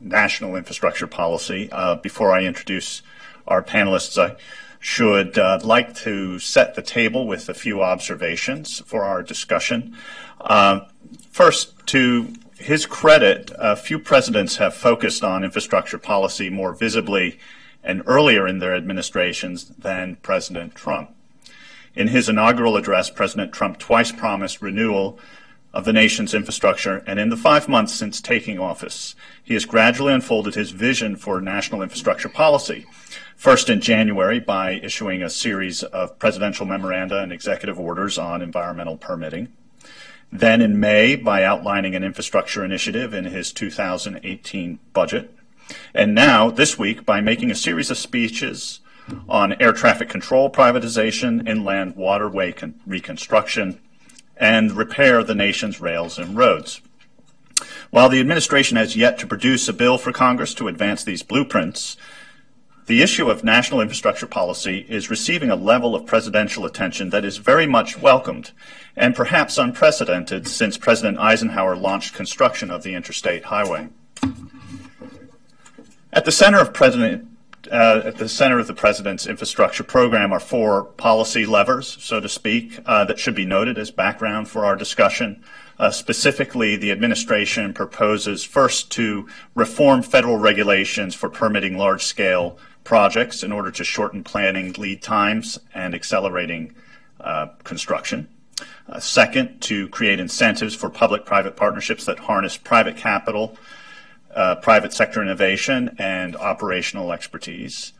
national infrastructure policy. Uh, before I introduce our panelists, I should uh, like to set the table with a few observations for our discussion. Uh, first, to his credit, a few presidents have focused on infrastructure policy more visibly and earlier in their administrations than President Trump. In his inaugural address, President Trump twice promised renewal of the nation's infrastructure, and in the five months since taking office, he has gradually unfolded his vision for national infrastructure policy. First in January by issuing a series of presidential memoranda and executive orders on environmental permitting. Then in May by outlining an infrastructure initiative in his 2018 budget. And now, this week, by making a series of speeches on air traffic control privatization, inland waterway con- reconstruction, and repair the nation's rails and roads. While the administration has yet to produce a bill for Congress to advance these blueprints, the issue of national infrastructure policy is receiving a level of presidential attention that is very much welcomed and perhaps unprecedented since President Eisenhower launched construction of the interstate highway. At the center of President uh, at the center of the president's infrastructure program are four policy levers, so to speak, uh, that should be noted as background for our discussion. Uh, specifically, the administration proposes first to reform federal regulations for permitting large scale projects in order to shorten planning lead times and accelerating uh, construction. Uh, second, to create incentives for public private partnerships that harness private capital uh, private sector innovation and operational expertise.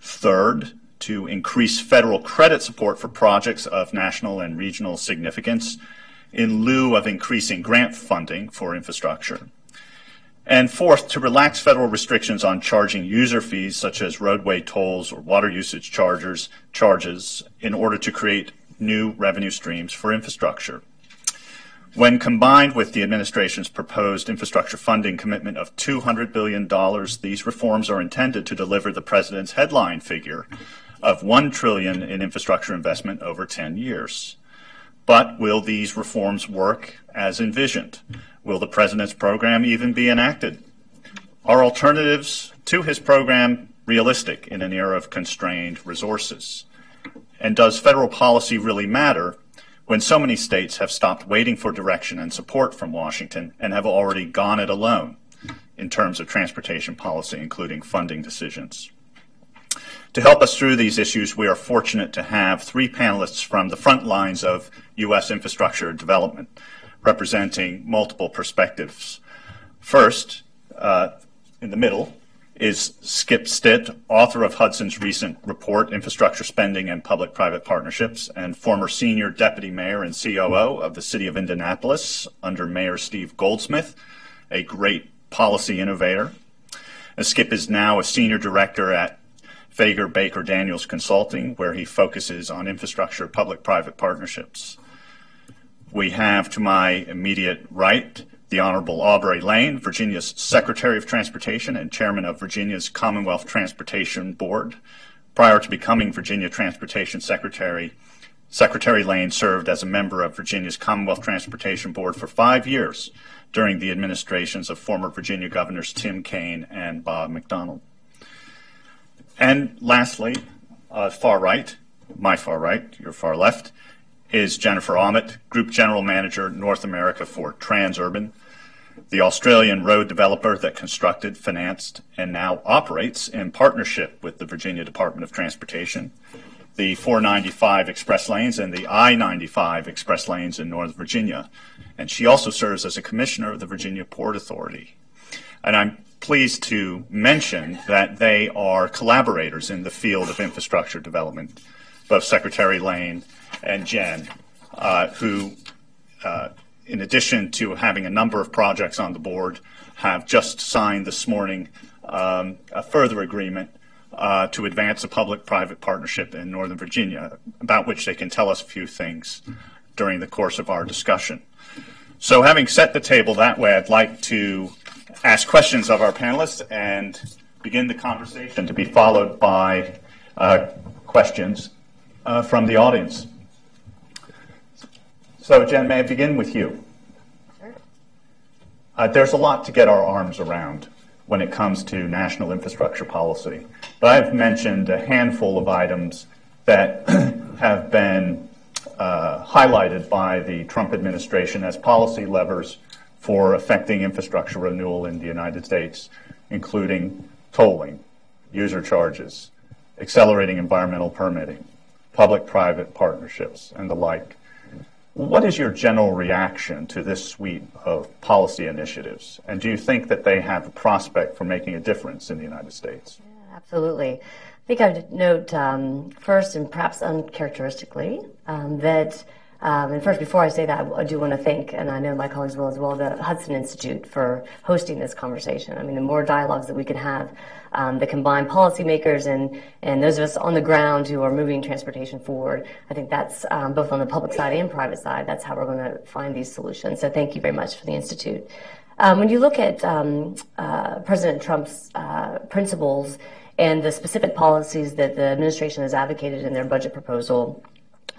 Third, to increase federal credit support for projects of national and regional significance in lieu of increasing grant funding for infrastructure. And fourth, to relax federal restrictions on charging user fees such as roadway tolls or water usage chargers, charges in order to create new revenue streams for infrastructure. When combined with the administration's proposed infrastructure funding commitment of $200 billion, these reforms are intended to deliver the president's headline figure of 1 trillion in infrastructure investment over 10 years. But will these reforms work as envisioned? Will the president's program even be enacted? Are alternatives to his program realistic in an era of constrained resources? And does federal policy really matter when so many states have stopped waiting for direction and support from Washington and have already gone it alone in terms of transportation policy, including funding decisions. To help us through these issues, we are fortunate to have three panelists from the front lines of U.S. infrastructure development, representing multiple perspectives. First, uh, in the middle, is Skip Stitt, author of Hudson's recent report, Infrastructure Spending and Public Private Partnerships, and former senior deputy mayor and COO of the city of Indianapolis under Mayor Steve Goldsmith, a great policy innovator. And Skip is now a senior director at Faegre Baker Daniels Consulting, where he focuses on infrastructure public private partnerships. We have to my immediate right the Honorable Aubrey Layne, Virginia's Secretary of Transportation and Chairman of Virginia's Commonwealth Transportation Board. Prior to becoming Virginia Transportation Secretary, Secretary Layne served as a member of Virginia's Commonwealth Transportation Board for five years during the administrations of former Virginia Governors Tim Kaine and Bob McDonnell. And lastly, uh, far right, my far right, your far left, is Jennifer Aument, Group General Manager, North America for Transurban the Australian road developer that constructed, financed, and now operates in partnership with the Virginia Department of Transportation, the 495 express lanes and the I 95 express lanes in Northern Virginia. And she also serves as a commissioner of the Virginia Port Authority. And I'm pleased to mention that they are collaborators in the field of infrastructure development, both Secretary Layne and Jen, uh, who uh, in addition to having a number of projects on the board, have just signed this morning um, a further agreement uh, to advance a public-private partnership in Northern Virginia, about which they can tell us a few things during the course of our discussion. So having set the table that way, I'd like to ask questions of our panelists and begin the conversation to be followed by uh, questions uh, from the audience. So, Jen, may I begin with you? Sure. Uh, there's a lot to get our arms around when it comes to national infrastructure policy. But I've mentioned a handful of items that <clears throat> have been uh, highlighted by the Trump administration as policy levers for affecting infrastructure renewal in the United States, including tolling, user charges, accelerating environmental permitting, public private partnerships, and the like. What is your general reaction to this suite of policy initiatives? And do you think that they have a prospect for making a difference in the United States? Yeah, absolutely. I think I would note um, first, and perhaps uncharacteristically, um, that um, and first, before I say that, I do want to thank, and I know my colleagues will as well, the Hudson Institute for hosting this conversation. I mean, the more dialogues that we can have um, that combine policymakers and, and those of us on the ground who are moving transportation forward, I think that's um, both on the public side and private side, that's how we're going to find these solutions. So thank you very much for the Institute. Um, when you look at um, uh, President Trump's uh, principles and the specific policies that the administration has advocated in their budget proposal,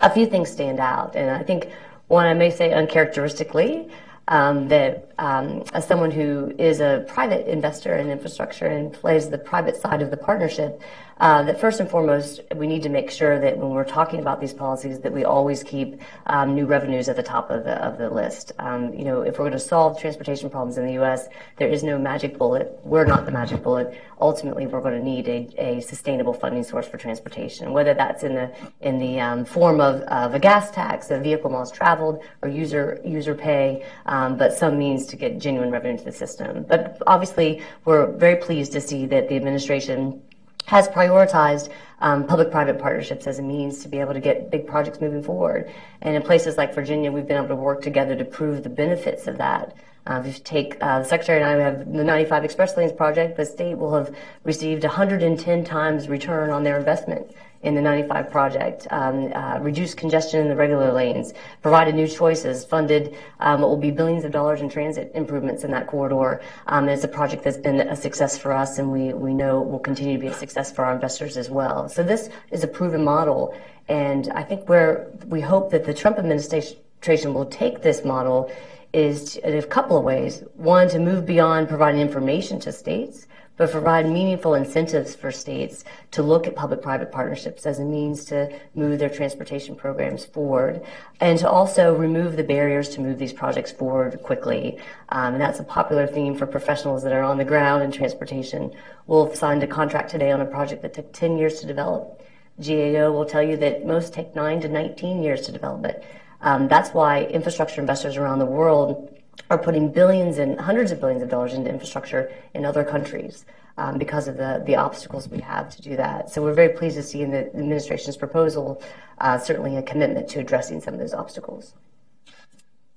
a few things stand out. And I think one I may say uncharacteristically, um, that um, as someone who is a private investor in infrastructure and plays the private side of the partnership, uh, that first and foremost, we need to make sure that when we're talking about these policies, that we always keep um, new revenues at the top of the of the list. Um, you know, if we're going to solve transportation problems in the U.S., there is no magic bullet. We're not the magic bullet. Ultimately, we're going to need a, a sustainable funding source for transportation, whether that's in the in the um, form of, of a gas tax, a vehicle miles traveled, or user user pay, um, but some means to get genuine revenue into the system. But obviously, we're very pleased to see that the administration has prioritized um, public-private partnerships as a means to be able to get big projects moving forward. And in places like Virginia, we've been able to work together to prove the benefits of that. Uh, if you take uh, the Secretary and I have the 95 Express Lanes project, the state will have received 110 times return on their investment in the 95 project, um, uh, congestion in the regular lanes, provided new choices, funded um, what will be billions of dollars in transit improvements in that corridor. Um, it's a project that's been a success for us, and we, we know will continue to be a success for our investors as well. So this is a proven model, and I think where we hope that the Trump administration will take this model is in a couple of ways. One, to move beyond providing information to states but provide meaningful incentives for states to look at public-private partnerships as a means to move their transportation programs forward, and to also remove the barriers to move these projects forward quickly. Um, and that's a popular theme for professionals that are on the ground in transportation. Have signed a contract today on a project that took 10 years to develop. GAO will tell you that most take 9 to 19 years to develop it. Um, that's why infrastructure investors around the world are putting billions and hundreds of billions of dollars into infrastructure in other countries um, because of the, the obstacles we have to do that. So we're very pleased to see in the administration's proposal uh, certainly a commitment to addressing some of those obstacles.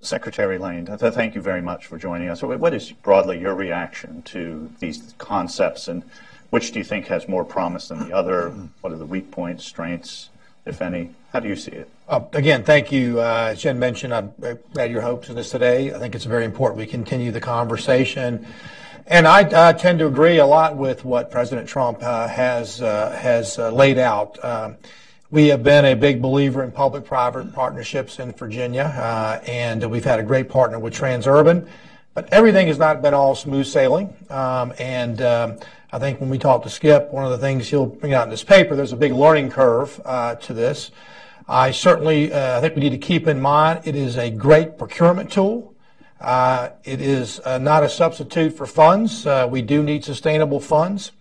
Secretary Layne, thank you very much for joining us. What is broadly your reaction to these concepts, and which do you think has more promise than the other? What are the weak points, strengths, if any? How do you see it? Uh, again, thank you. Uh, as Jen mentioned, I'm glad your hopes in this today. I think it's very important we continue the conversation. And I uh, tend to agree a lot with what President Trump uh, has uh, has uh, laid out. Um, we have been a big believer in public-private partnerships in Virginia, and we've had a great partner with Transurban. But everything has not been all smooth sailing. Um, and um, I think when we talk to Skip, one of the things he'll bring out in this paper, there's a big learning curve to this. I certainly, uh, I think we need to keep in mind it is a great procurement tool. Uh, it is uh, not a substitute for funds. Uh, we do need sustainable funds.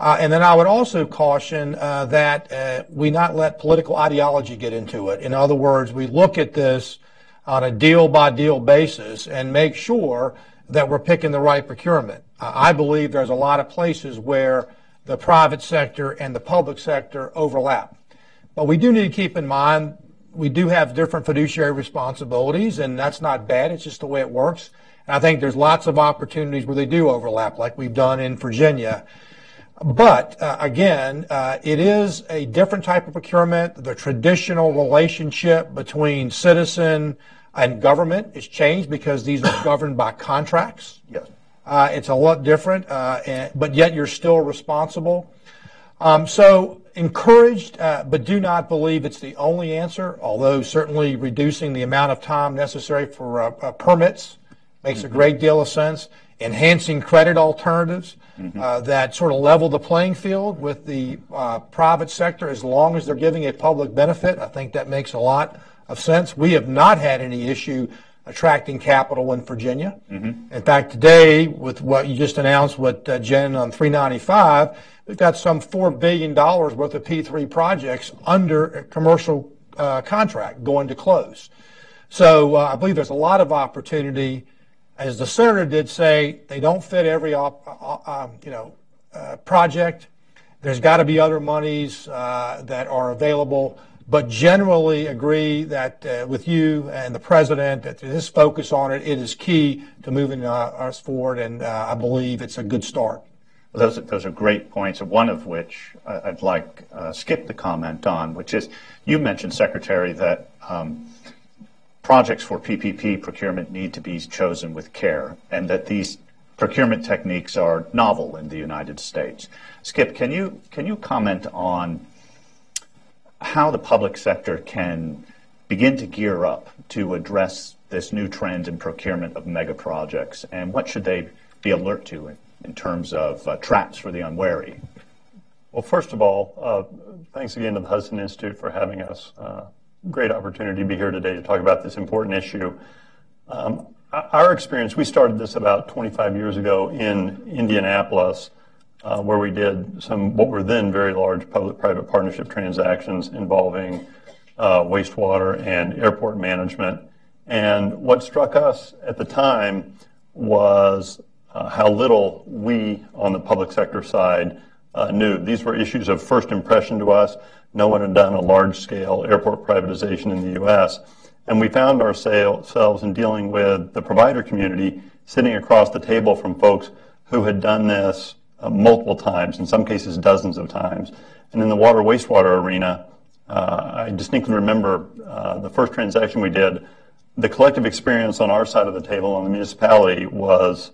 Uh, and then I would also caution uh, that we not let political ideology get into it. In other words, we look at this on a deal by deal basis and make sure that we're picking the right procurement. I believe there's a lot of places where the private sector and the public sector overlap. But we do need to keep in mind we do have different fiduciary responsibilities, and that's not bad. It's just the way it works. And I think there's lots of opportunities where they do overlap, like we've done in Virginia. But uh, again, uh, it is a different type of procurement. The traditional relationship between citizen and government is changed because these are governed by contracts. Yes. Uh, it's a lot different, uh, and, but yet you're still responsible. Um, so encouraged, uh, but do not believe it's the only answer. Although certainly reducing the amount of time necessary for uh, permits makes mm-hmm. a great deal of sense. Enhancing credit alternatives mm-hmm. uh, that sort of level the playing field with the uh, private sector as long as they're giving a public benefit. I think that makes a lot of sense. We have not had any issue attracting capital in Virginia. Mm-hmm. In fact, today, with what you just announced with uh, Jen on 395, we've got some $4 billion worth of P3 projects under commercial uh, contract going to close. So uh, I believe there's a lot of opportunity as the senator did say, they don't fit every op, uh, um, you know uh, project. There's got to be other monies uh, that are available, but generally agree that with you and the president that his focus on it, it is key to moving us forward, and I believe it's a good start. Those, those are great points, one of which I'd like Skip to comment on, which is you mentioned, Secretary, that um, projects for PPP procurement need to be chosen with care, and that these procurement techniques are novel in the United States. Skip, can you can you comment on how the public sector can begin to gear up to address this new trend in procurement of mega projects, and what should they be alert to in, terms of uh, traps for the unwary? Well, first of all, uh, thanks again to the Hudson Institute for having us. Uh, great opportunity to be here today to talk about this important issue. Um, our experience, we started this about 25 years ago in Indianapolis, uh, where we did some what were then very large public-private partnership transactions involving uh, wastewater and airport management. And what struck us at the time was uh, how little we on the public sector side uh, knew. These were issues of first impression to us. No one had done a large scale airport privatization in the U.S. And we found ourselves in dealing with the provider community sitting across the table from folks who had done this uh, multiple times, in some cases dozens of times. And in the water wastewater arena, uh, I distinctly remember uh, the first transaction we did. The collective experience on our side of the table on the municipality was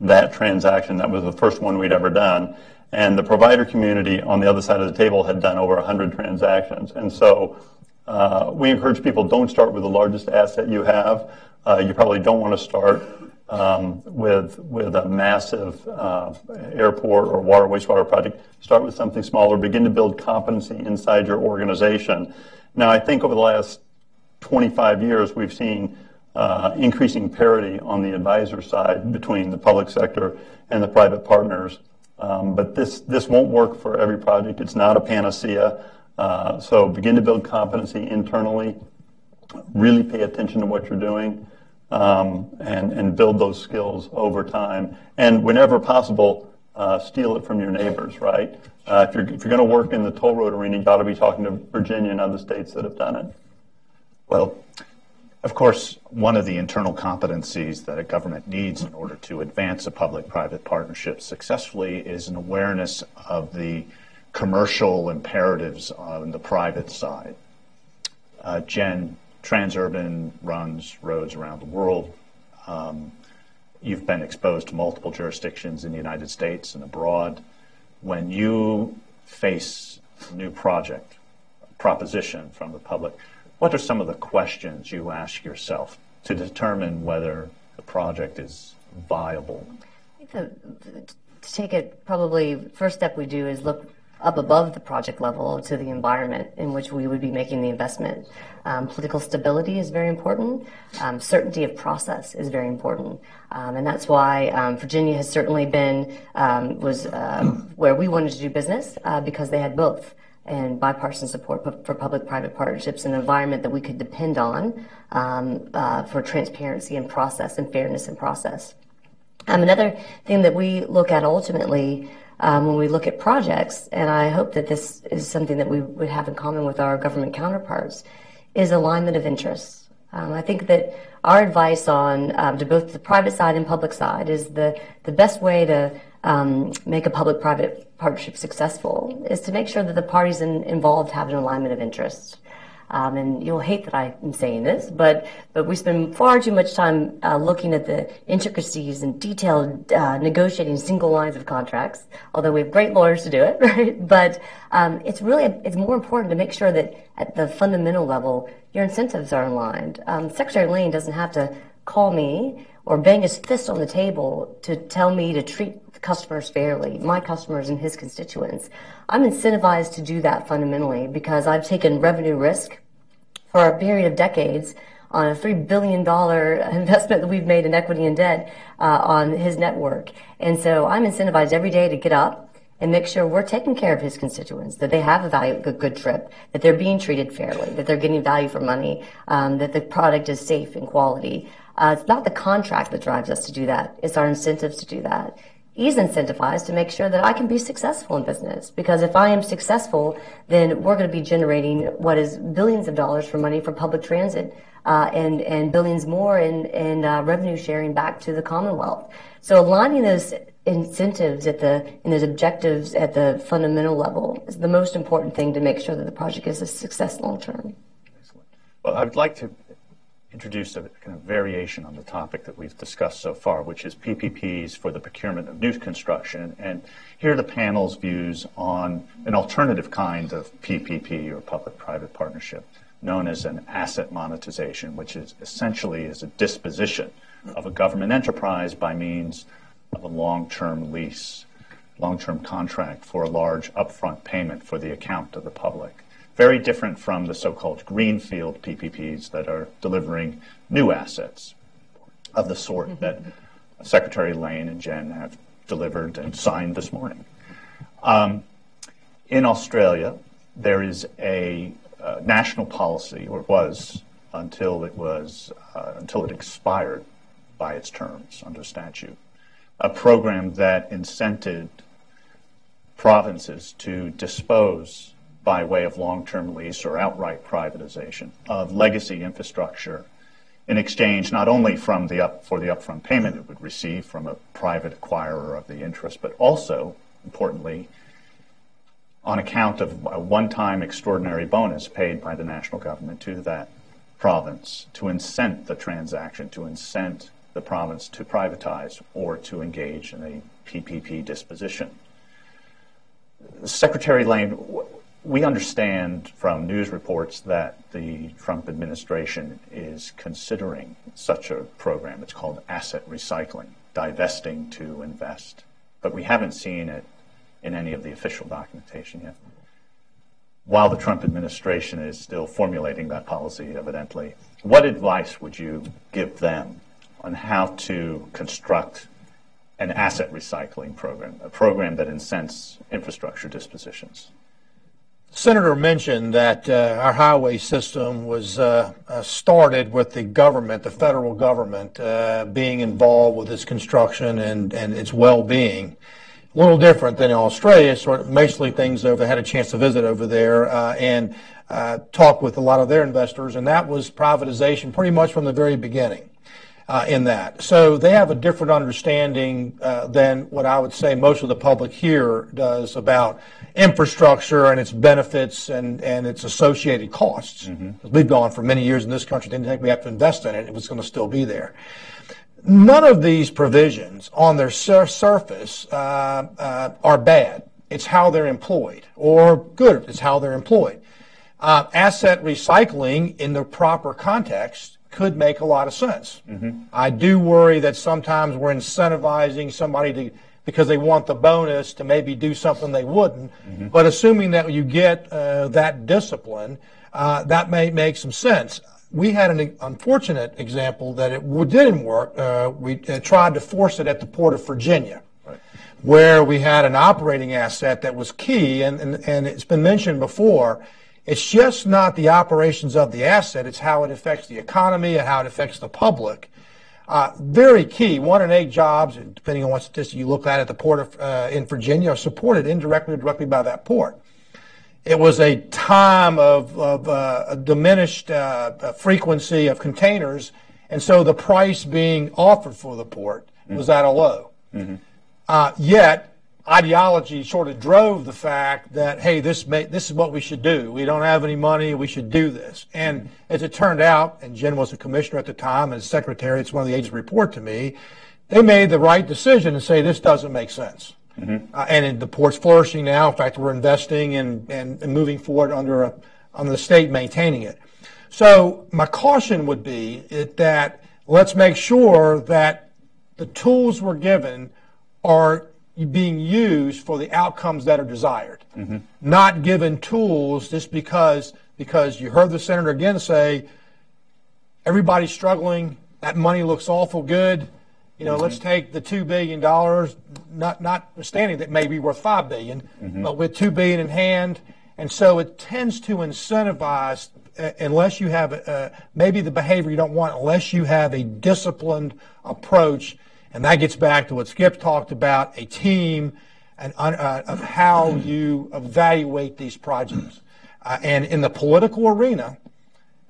that transaction. That was the first one we'd ever done. And the provider community on the other side of the table had done over 100 transactions. And so uh, we encourage people don't start with the largest asset you have. Uh, you probably don't want to start um, with with a massive uh, airport or water wastewater project. Start with something smaller. Begin to build competency inside your organization. Now, I think over the last 25 years, we've seen uh, increasing parity on the advisor side between the public sector and the private partners. Um, but this, this won't work for every project. It's not a panacea. Uh, so begin to build competency internally. Really pay attention to what you're doing um, and, and build those skills over time. And whenever possible, uh, steal it from your neighbors, right? Uh, if you're, if you're going to work in the toll road arena, you got to be talking to Virginia and other states that have done it. Well, of course, one of the internal competencies that a government needs in order to advance a public private partnership successfully is an awareness of the commercial imperatives on the private side. Uh, Jen, Transurban runs roads around the world. Um, you've been exposed to multiple jurisdictions in the United States and abroad. When you face a new project, proposition from the public, what are some of the questions you ask yourself to determine whether the project is viable? The, to take it, probably first step we do is look up above the project level to the environment in which we would be making the investment. Um, political stability is very important. Um, certainty of process is very important, um, and that's why um, Virginia has certainly been um, was uh, where we wanted to do business uh, because they had both and bipartisan support for public-private partnerships, an environment that we could depend on um, uh, for transparency and process and fairness and process. Um, another thing that we look at ultimately um, when we look at projects, and I hope that this is something that we would have in common with our government counterparts, is alignment of interests. Um, I think that our advice on um, to both the private side and public side is the the best way to um, make a public-private partnership successful is to make sure that the parties in, involved have an alignment of interests. Um, and you'll hate that I'm saying this, but but we spend far too much time uh, looking at the intricacies and detailed uh, negotiating single lines of contracts. Although we have great lawyers to do it, <laughs> right? But um, it's really it's more important to make sure that at the fundamental level your incentives are aligned. Um, Secretary Layne doesn't have to call me or bang his fist on the table to tell me to treat customers fairly, my customers and his constituents. I'm incentivized to do that fundamentally because I've taken revenue risk for a period of decades on a $3 billion <laughs> investment that we've made in equity and debt uh, on his network. And so I'm incentivized every day to get up and make sure we're taking care of his constituents, that they have a value, a good trip, that they're being treated fairly, that they're getting value for money, um, that the product is safe and quality. Uh, it's not the contract that drives us to do that. It's our incentives to do that he's incentivized to make sure that I can be successful in business. Because if I am successful, then we're going to be generating what is billions of dollars for money for public transit uh, and and billions more in in uh, revenue sharing back to the Commonwealth. So aligning those incentives at the and those objectives at the fundamental level is the most important thing to make sure that the project is a success long term. Well, I would like to introduce a kind of variation on the topic that we've discussed so far, which is PPPs for the procurement of new construction. And here are the panel's views on an alternative kind of PPP or public-private partnership known as an asset monetization, which is essentially is a disposition of a government enterprise by means of a long-term lease, long-term contract for a large upfront payment for the account of the public very different from the so-called greenfield PPPs that are delivering new assets of the sort mm-hmm. that Secretary Layne and Jen have delivered and signed this morning. Um, in Australia, there is a uh, national policy, or was until it was uh, until it expired by its terms under statute, a program that incented provinces to dispose by way of long-term lease or outright privatization of legacy infrastructure in exchange not only from the up, for the upfront payment it would receive from a private acquirer of the interest, but also, importantly, on account of a one-time extraordinary bonus paid by the national government to that province to incent the transaction, to incent the province to privatize or to engage in a PPP disposition. Secretary Layne, we understand from news reports that the Trump administration is considering such a program. It's called asset recycling, divesting to invest. But we haven't seen it in any of the official documentation yet. While the Trump administration is still formulating that policy, evidently, what advice would you give them on how to construct an asset recycling program, a program that incents infrastructure dispositions? Senator mentioned that uh, our highway system was uh, uh, started with the government, the federal government, uh, being involved with its construction and, and its well-being. A little different than in Australia, sort of mostly things over, had a chance to visit over there uh, and uh, talk with a lot of their investors, and that was privatization pretty much from the very beginning. Uh, in that. So they have a different understanding uh, than what I would say most of the public here does about infrastructure and its benefits and, and its associated costs. Mm-hmm. We've gone for many years in this country, didn't think we have to invest in it, it was going to still be there. None of these provisions on their sur- surface uh, uh, are bad. It's how they're employed, or good, it's how they're employed. Uh, asset recycling in the proper context could make a lot of sense. Mm-hmm. I do worry that sometimes we're incentivizing somebody to because they want the bonus to maybe do something they wouldn't. Mm-hmm. But assuming that you get uh, that discipline, uh, that may make some sense. We had an unfortunate example that it didn't work. Uh, we uh, tried to force it at the Port of Virginia, right. where we had an operating asset that was key, and, and, and it's been mentioned before. It's just not the operations of the asset, it's how it affects the economy and how it affects the public. Uh, very key. One in eight jobs, depending on what statistic you look at at the port of, uh, in Virginia, are supported indirectly or directly by that port. it was a time of, of uh, a diminished uh, frequency of containers, and so the price being offered for the port mm-hmm. was at a low. Mm-hmm. Uh, yet, ideology sort of drove the fact that hey, this may, this is what we should do. We don't have any money, we should do this. And as it turned out, and Jen was a commissioner at the time, as secretary, it's one of the agents report to me. They made the right decision and say this doesn't make sense. Mm-hmm. Uh, and the port's flourishing now. In fact, we're investing and, and, and moving forward under a, under the state maintaining it. So my caution would be that let's make sure that the tools we're given are being used for the outcomes that are desired, mm-hmm. not given tools just because because you heard the senator again say everybody's struggling, that money looks awful good you know, mm-hmm. let's take the two billion dollars, not notwithstanding that may be worth five billion, mm-hmm. but with two billion in hand, and so it tends to incentivize uh, unless you have uh, maybe the behavior you don't want, unless you have a disciplined approach, and that gets back to what Skip talked about, a team and uh, of how you evaluate these projects, uh, and in the political arena.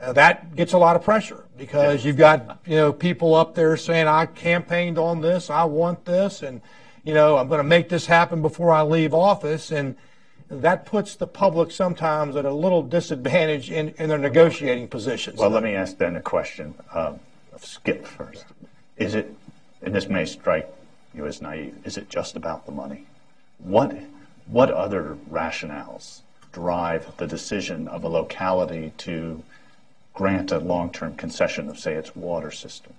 Uh, that gets a lot of pressure because you've got you know people up there saying I campaigned on this, I want this, and you know I'm going to make this happen before I leave office, and that puts the public sometimes at a little disadvantage in, in their negotiating positions. Well, let me ask then a question um, Skip first. Is it, and this may strike you as naive, is it just about the money? What what other rationales drive the decision of a locality to grant a long-term concession of, say, its water system?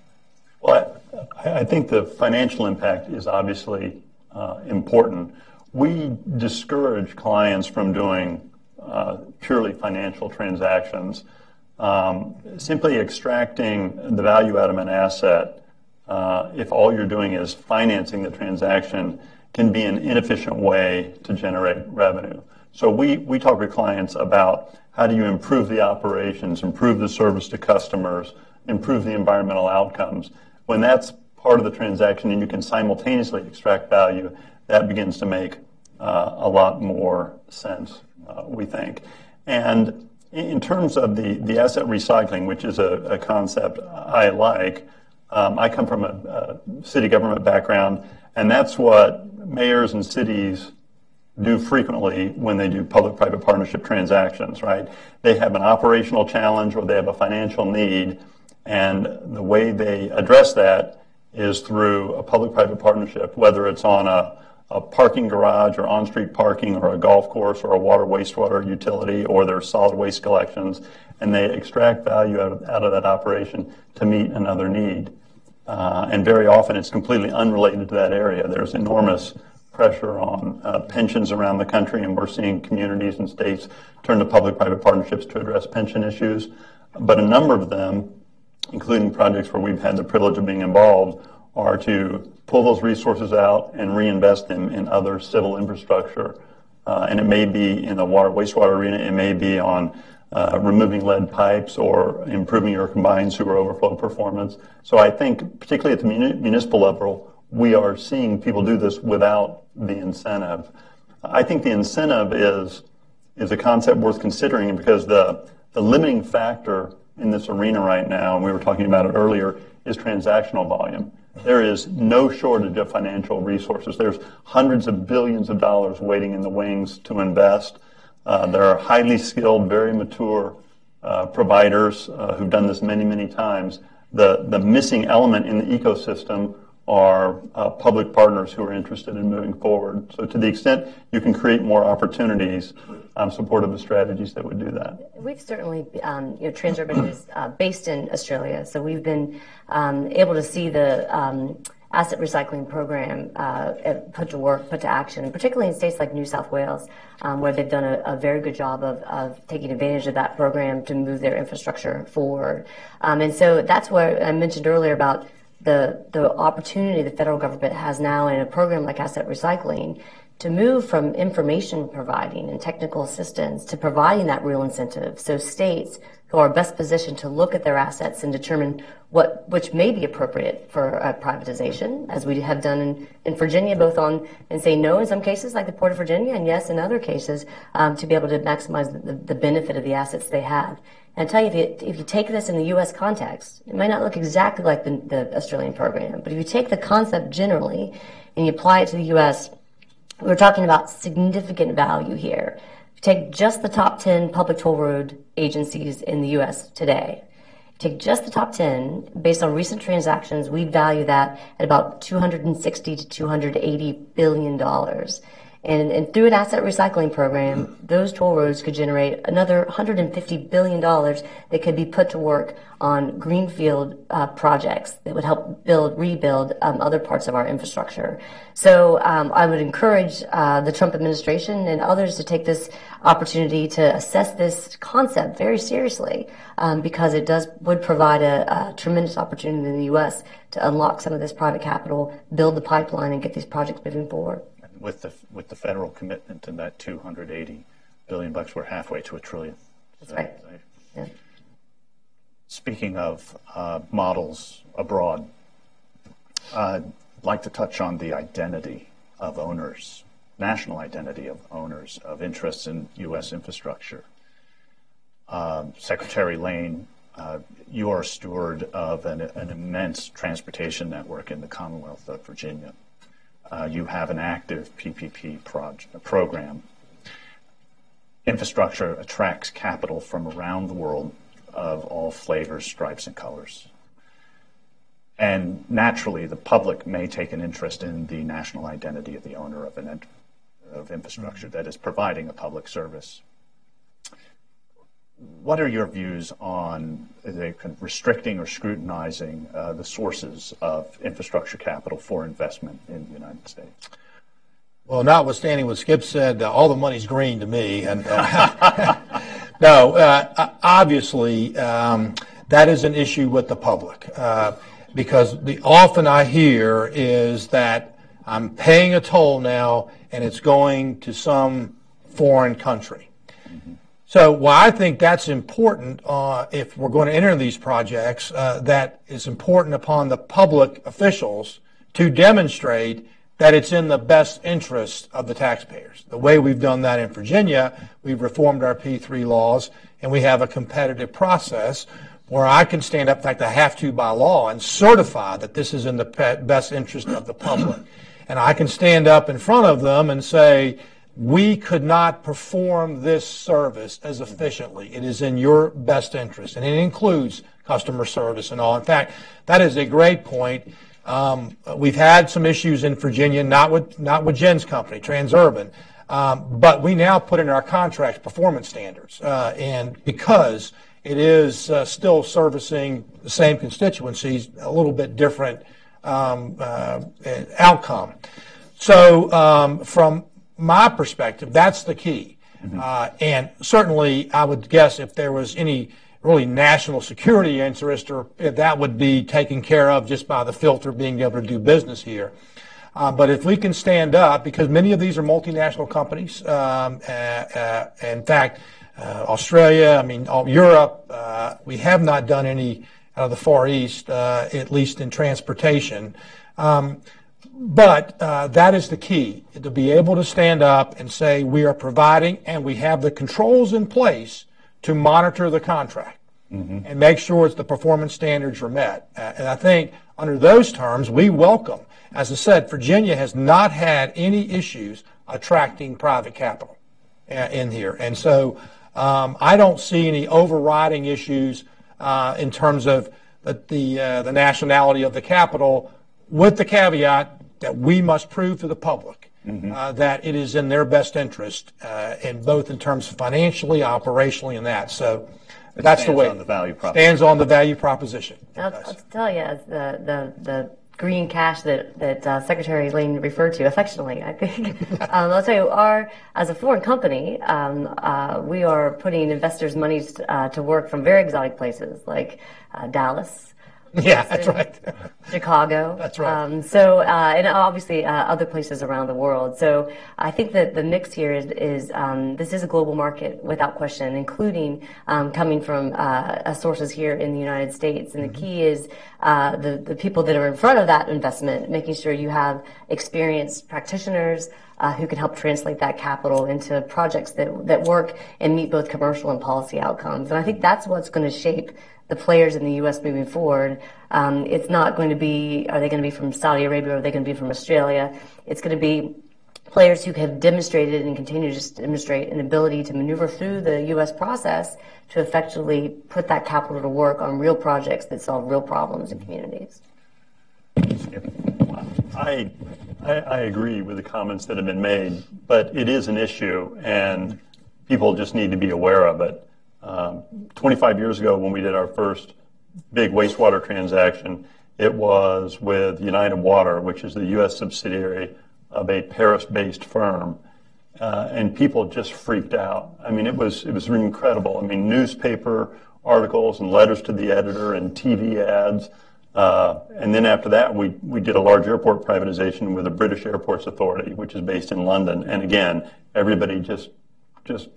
Well, I, I think the financial impact is obviously uh, important. We discourage clients from doing uh, purely financial transactions. Um, simply extracting the value out of an asset, if all you're doing is financing the transaction, can be an inefficient way to generate revenue. So we, we talk with clients about how do you improve the operations, improve the service to customers, improve the environmental outcomes. When that's part of the transaction and you can simultaneously extract value, that begins to make uh, a lot more sense, uh, we think. And in terms of the, the asset recycling, which is a, a concept I like, um, I come from a, a city government background, and that's what mayors and cities do frequently when they do public-private partnership transactions, right? They have an operational challenge or they have a financial need, and the way they address that is through a public-private partnership, whether it's on a, a parking garage or on-street parking or a golf course or a water wastewater utility or their solid waste collections, and they extract value out of, out of that operation to meet another need. Uh, and very often it's completely unrelated to that area. There's enormous pressure on uh, pensions around the country, and we're seeing communities and states turn to public-private partnerships to address pension issues. But a number of them, including projects where we've had the privilege of being involved, are to pull those resources out and reinvest them in other civil infrastructure. Uh, and it may be in the water wastewater arena, it may be on uh, removing lead pipes or improving your combined sewer overflow performance. So I think, particularly at the municipal level, we are seeing people do this without the incentive. I think the incentive is is a concept worth considering because the the limiting factor in this arena right now, and we were talking about it earlier, is transactional volume. There is no shortage of financial resources. There's hundreds of billions of dollars waiting in the wings to invest. Uh, there are highly skilled, very mature uh, providers uh, who've done this many, many times. The the missing element in the ecosystem are public partners who are interested in moving forward. So to the extent you can create more opportunities, I'm supportive of strategies that would do that. We've certainly, um, you know, Transurban is based in Australia, so we've been um, able to see the um, asset recycling program uh, put to work, put to action, particularly in states like New South Wales, um, where they've done a, a, very good job of, of taking advantage of that program to move their infrastructure forward. Um, and so that's what I mentioned earlier about the, the opportunity the federal government has now in a program like asset recycling to move from information providing and technical assistance to providing that real incentive. So states who are best positioned to look at their assets and determine what which may be appropriate for uh, privatization, as we have done in, in Virginia, both on and say no in some cases, like the Port of Virginia, and yes in other cases, um, to be able to maximize the, the, benefit of the assets they have. And I tell you, if you, if you take this in the U.S. context, it might not look exactly like the, the Australian program, but if you take the concept generally and you apply it to the U.S., we're talking about significant value here. Take just the top 10 public toll road agencies in the US today. Take just the top 10, based on recent transactions, we value that at about 260 to 280 billion dollars. And, and, through an asset recycling program, those toll roads could generate another $150 billion that could be put to work on greenfield uh, projects that would help build, rebuild um, other parts of our infrastructure. So um, I would encourage uh, the Trump administration and others to take this opportunity to assess this concept very seriously um, because it does would provide a, a tremendous opportunity in the U.S. to unlock some of this private capital, build the pipeline, and get these projects moving forward with the with the federal commitment and that 280 billion bucks, we're halfway to a trillion. That's so, right. yeah. Speaking of uh, models abroad, I'd like to touch on the identity of owners, national identity of owners of interests in U.S. infrastructure. Um, Secretary Layne, uh, you are a steward of an, an immense transportation network in the Commonwealth of Virginia uh, you have an active PPP program. Infrastructure attracts capital from around the world of all flavors, stripes, and colors. And naturally, the public may take an interest in the national identity of the owner of, an, of infrastructure that is providing a public service what are your views on restricting or scrutinizing uh, the sources of infrastructure capital for investment in the United States? Well, notwithstanding what Skip said, uh, all the money's green to me. And uh, <laughs> no, uh, obviously, um, that is an issue with the public uh, because the often I hear is that I'm paying a toll now and it's going to some foreign country. So, well, I think that's important uh, if we're going to enter these projects. Uh, that is important upon the public officials to demonstrate that it's in the best interest of the taxpayers. The way we've done that in Virginia, we've reformed our P3 laws, and we have a competitive process where I can stand up, in fact, I have to by law, and certify that this is in the best interest of the public. And I can stand up in front of them and say, we could not perform this service as efficiently. It is in your best interest, and it includes customer service and all. In fact, that is a great point. Um, we've had some issues in Virginia, not with not with Jen's company, Transurban, um, but we now put in our contracts performance standards, uh, and because it is uh, still servicing the same constituencies, a little bit different um, uh, outcome. So, um, from my perspective, that's the key. Mm-hmm. Uh, and certainly, I would guess if there was any really national security interest, or that would be taken care of just by the filter being able to do business here. Uh, but if we can stand up, because many of these are multinational companies, um, uh, uh, in fact, uh, Australia, I mean, Europe, uh, we have not done any the Far East, at least in transportation. Um, but uh, that is the key to be able to stand up and say we are providing and we have the controls in place to monitor the contract mm-hmm. and make sure the performance standards are met. Uh, and I think under those terms, we welcome. As I said, Virginia has not had any issues attracting private capital uh, in here. And so um, I don't see any overriding issues uh, in terms of the, the, uh, the nationality of the capital with the caveat that we must prove to the public mm-hmm. uh, that it is in their best interest, uh, in both in terms of financially, operationally, and that. So it that's the way on the value proposition. stands on the value proposition. I'll, I'll tell you, the the the green cash that that uh, Secretary Layne referred to affectionately, I think. <laughs> um, I'll tell you, our as a foreign company, um, uh, we are putting investors' money uh, to work from very exotic places like uh, Dallas Yeah, that's right. Chicago. That's right. Um, so, uh, and obviously uh, other places around the world. So, I think that the mix here is, is um, this is a global market without question, including um, coming from uh, sources here in the United States. And the key is uh, the the people that are in front of that investment, making sure you have experienced practitioners. Uh, who can help translate that capital into projects that, that work and meet both commercial and policy outcomes. And I think that's what's going to shape the players in the U.S. moving forward. Um, it's not going to be, are they going to be from Saudi Arabia or are they going to be from Australia? It's going to be players who have demonstrated and continue to demonstrate an ability to maneuver through the U.S. process to effectively put that capital to work on real projects that solve real problems in communities. I, I, I agree with the comments that have been made, but it is an issue and people just need to be aware of it. Um, 25 years ago, when we did our first big wastewater transaction, it was with United Water, which is the U.S. subsidiary of a Paris-based firm, uh, and people just freaked out. I mean, it was it was incredible. I mean, newspaper articles and letters to the editor and TV ads. Uh, and then after that, we, we did a large airport privatization with the British Airports Authority, which is based in London. And again, everybody just just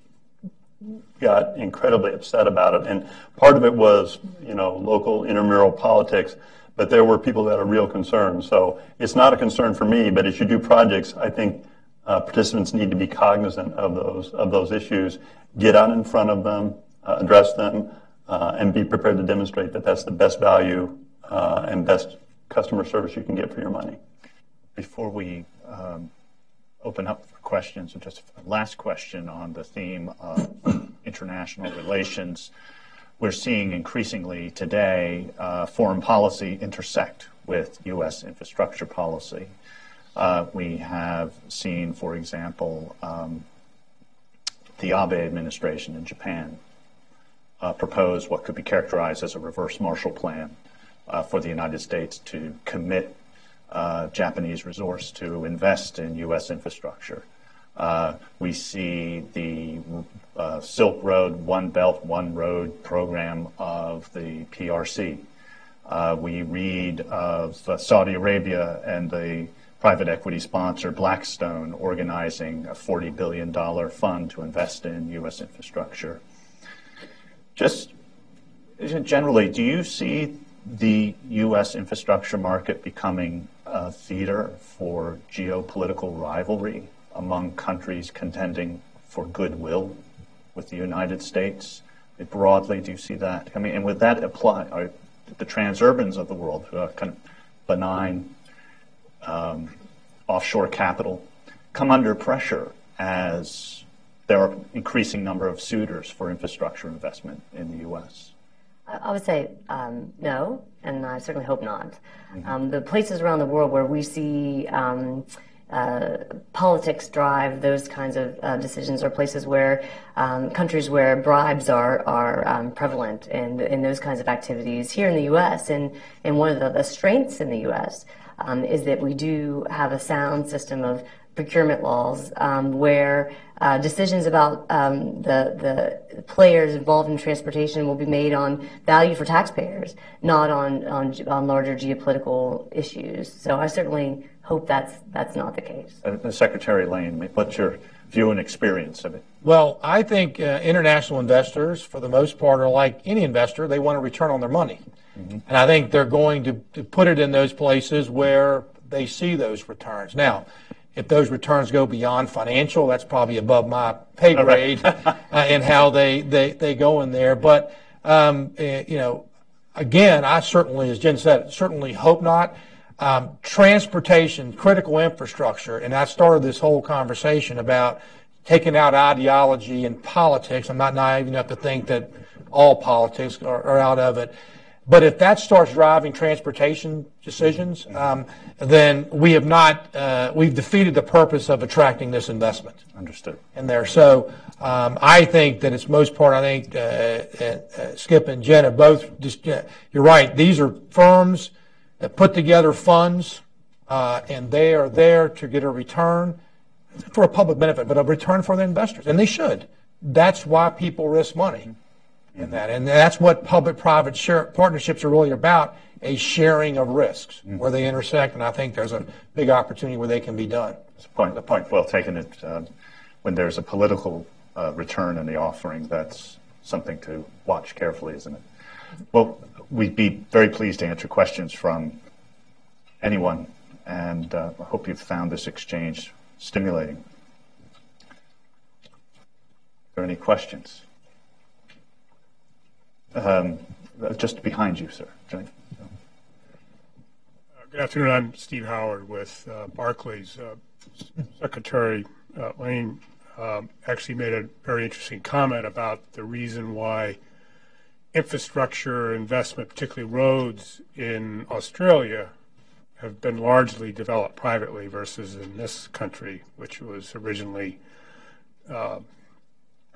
got incredibly upset about it. And part of it was, you know, local intramural politics, but there were people that are real concern. So it's not a concern for me, but as you do projects, I think uh, participants need to be cognizant of those of those issues, get out in front of them, uh, address them, uh, and be prepared to demonstrate that that's the best value uh, and best customer service you can get for your money. Before we um, open up for questions. And just a last question on the theme of international relations. We're seeing increasingly today uh, foreign policy intersect with U.S. infrastructure policy. Uh, we have seen, for example, um, the Abe administration in Japan uh, propose what could be characterized as a reverse Marshall Plan uh, for the United States to commit uh, Japanese resource to invest in U.S. infrastructure. Uh, we see the uh, Silk Road One Belt One Road program of the PRC. Uh, we read of Saudi Arabia and the private equity sponsor Blackstone organizing a $40 billion fund to invest in U.S. infrastructure. Just generally, do you see the U.S. infrastructure market becoming a theater for geopolitical rivalry among countries contending for goodwill with the United States? Broadly, do you see that? I mean, and would that apply? Are the transurbans of the world, who are kind of benign um, offshore capital, come under pressure as there are increasing number of suitors for infrastructure investment in the U.S.? I would say um, no, and I certainly hope not. Mm-hmm. Um, the places around the world where we see um, uh, politics drive those kinds of uh, decisions are places where um, countries where bribes are are um, prevalent in in those kinds of activities. Here in the U.S. and and one of the, the strengths in the U.S. Um, is that we do have a sound system of procurement laws um, where uh, decisions about um, the the players involved in transportation will be made on value for taxpayers, not on on, on larger geopolitical issues. So I certainly hope that's that's not the case. Uh, Secretary Layne, what's your view and experience of it? Well, I think uh, international investors, for the most part, are like any investor; they want a return on their money, mm-hmm. and I think they're going to, to put it in those places where they see those returns. Now, if those returns go beyond financial, that's probably above my pay grade uh, and how they, they, they go in there. But, um, uh, you know, again, I certainly, as Jen said, certainly hope not. Um, transportation, critical infrastructure, and I started this whole conversation about taking out ideology and politics. I'm not naive enough to think that all politics are, are out of it. But if that starts driving transportation decisions, um, then we have not, uh, we've defeated the purpose of attracting this investment. Understood. In there. So um, I think that it's most part, I think uh, uh, uh Skip and Jen have both, just, you're right, these are firms that put together funds uh, and they are there to get a return for a public benefit, but a return for the investors. And they should. That's why people risk money. In that. And that's what public-private partnerships are really about, a sharing of risks where they intersect. And I think there's a big opportunity where they can be done. It's a point, a point well taken. It, uh, when there's a political uh, return in the offering, that's something to watch carefully, isn't it? Well, we'd be very pleased to answer questions from anyone, and uh, I hope you've found this exchange stimulating. Are there any questions? Um, just behind you, sir. Uh, good afternoon. I'm Steve Howard with uh, Barclays. Uh, Secretary uh, Layne um, actually made a very interesting comment about the reason why infrastructure investment, particularly roads in Australia, have been largely developed privately versus in this country, which was originally uh,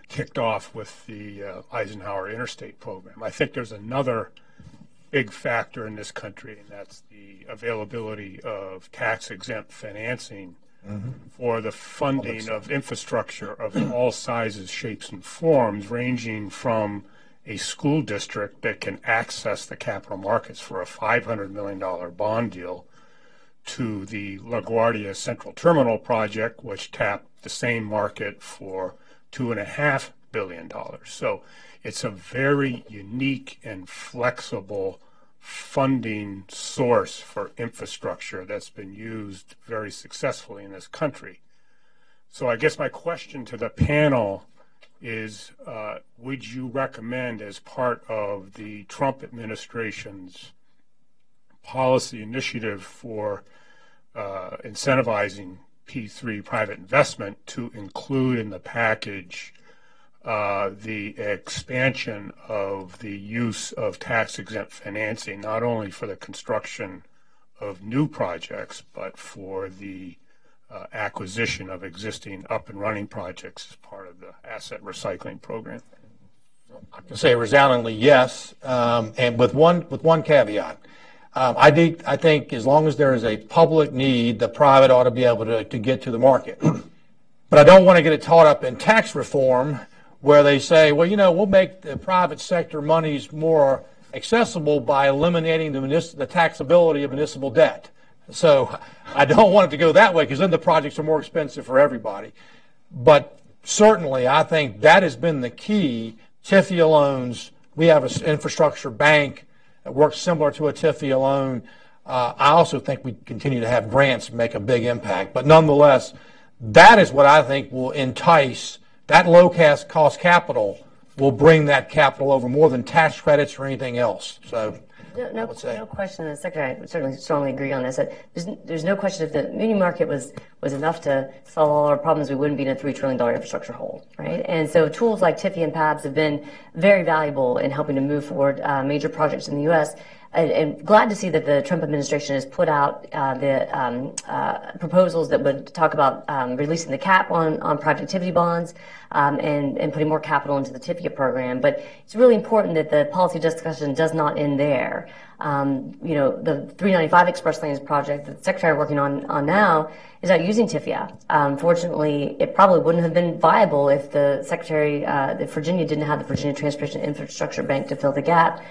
kicked off with the uh, Eisenhower Interstate Program. I think there's another big factor in this country, and that's the availability of tax exempt financing mm-hmm. for the funding of infrastructure of all sizes, shapes, and forms, ranging from a school district that can access the capital markets for a $500 million bond deal to the LaGuardia Central Terminal project, which tapped the same market for two and a half billion dollars. So it's a very unique and flexible funding source for infrastructure that's been used very successfully in this country. So I guess my question to the panel is uh, would you recommend as part of the Trump administration's policy initiative for uh, incentivizing P3 private investment to include in the package uh, the expansion of the use of tax exempt financing, not only for the construction of new projects, but for the uh, acquisition of existing up and running projects as part of the asset recycling program. I can say resoundingly yes, um, and with one with one caveat. Um, I think I think as long as there is a public need, the private ought to be able to, to get to the market. <clears throat> but I don't want to get it caught up in tax reform where they say, well, you know, we'll make the private sector monies more accessible by eliminating the, the taxability of municipal debt. So I don't want it to go that way because then the projects are more expensive for everybody. But certainly, I think that has been the key. TIFIA loans, we have an infrastructure bank works similar to a TIFIA loan. Uh, I also think we continue to have grants make a big impact. But nonetheless, that is what I think will entice that low cost capital will bring that capital over more than tax credits or anything else. So no, no, no question. The secretary I certainly strongly agree on this. There's, there's no question if the muni market was was enough to solve all our problems, we wouldn't be in a three trillion dollar infrastructure hole, right? And so tools like TIFIA and PABs have been very valuable in helping to move forward uh, major projects in the U.S and, and, glad to see that the Trump administration has put out uh, the um, uh, proposals that would talk about um, releasing the cap on, on private activity bonds um, and, and putting more capital into the TIFIA program. But it's really important that the policy discussion does not end there. Um, you know, the 395 Express Lanes project that the Secretary is working on, on now is not using TIFIA. Um, fortunately, it probably wouldn't have been viable if the Secretary, uh, if Virginia didn't have the Virginia Transportation Infrastructure Bank to fill the gap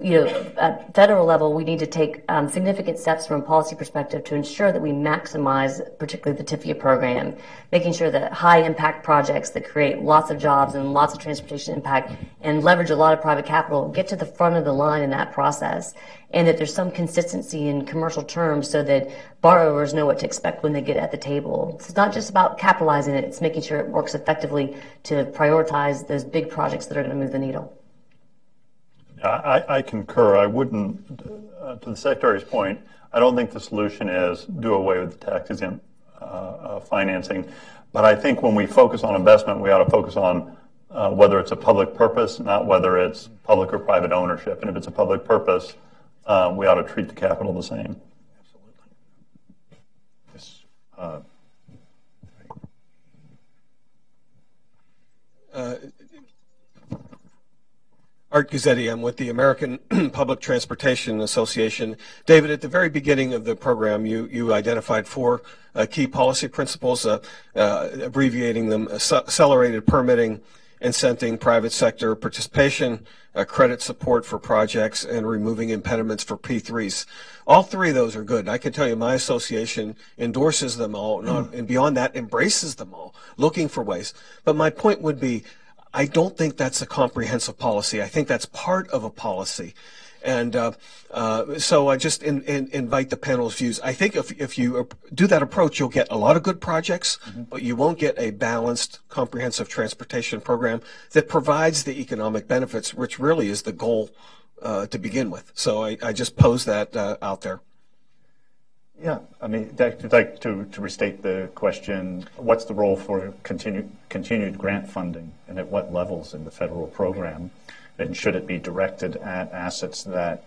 you know, at federal level, we need to take um, significant steps from a policy perspective to ensure that we maximize, particularly the TIFIA program, making sure that high impact projects that create lots of jobs and lots of transportation impact and leverage a lot of private capital get to the front of the line in that process, and that there's some consistency in commercial terms so that borrowers know what to expect when they get at the table. So it's not just about capitalizing it; it's making sure it works effectively to prioritize those big projects that are going to move the needle. I, I concur. I wouldn't, uh, to the Secretary's point, I don't think the solution is do away with the tax exempt uh, uh, financing. But I think when we focus on investment, we ought to focus on uh, whether it's a public purpose, not whether it's public or private ownership. And if it's a public purpose, uh, we ought to treat the capital the same. Absolutely. Yes. Uh, Art Guzzetti. I'm with the American <clears throat> Public Transportation Association. David, at the very beginning of the program, you, you identified four uh, key policy principles, uh, uh, abbreviating them accelerated permitting, incenting private sector participation, uh, credit support for projects, and removing impediments for P3s. All three of those are good. I can tell you my association endorses them all, not, and beyond that, embraces them all, looking for ways. But my point would be, I don't think that's a comprehensive policy. I think that's part of a policy. And uh, uh, so I just in, in, invite the panel's views. I think if, if you do that approach, you'll get a lot of good projects, mm-hmm. but you won't get a balanced, comprehensive transportation program that provides the economic benefits, which really is the goal uh, to begin with. So I, I just pose that uh, out there. Yeah, I mean, like to, to restate the question, what's the role for continued, continued grant funding and at what levels in the federal program? And should it be directed at assets that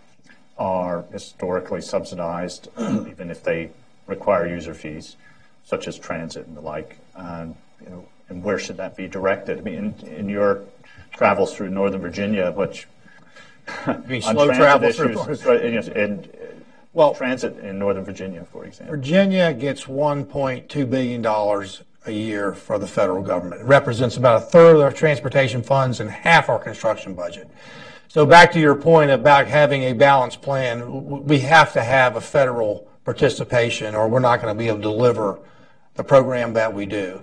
are historically subsidized, <clears throat> even if they require user fees, such as transit and the like? And, you know, and where should that be directed? I mean, in, in your travels through Northern Virginia, which <laughs> on slow travel issues, through and, well, transit in Northern Virginia, for example. Virginia gets 1.2 billion dollars a year for the federal government. It represents about a third of our transportation funds and half our construction budget. So back to your point about having a balanced plan, we have to have a federal participation or we're not going to be able to deliver the program that we do.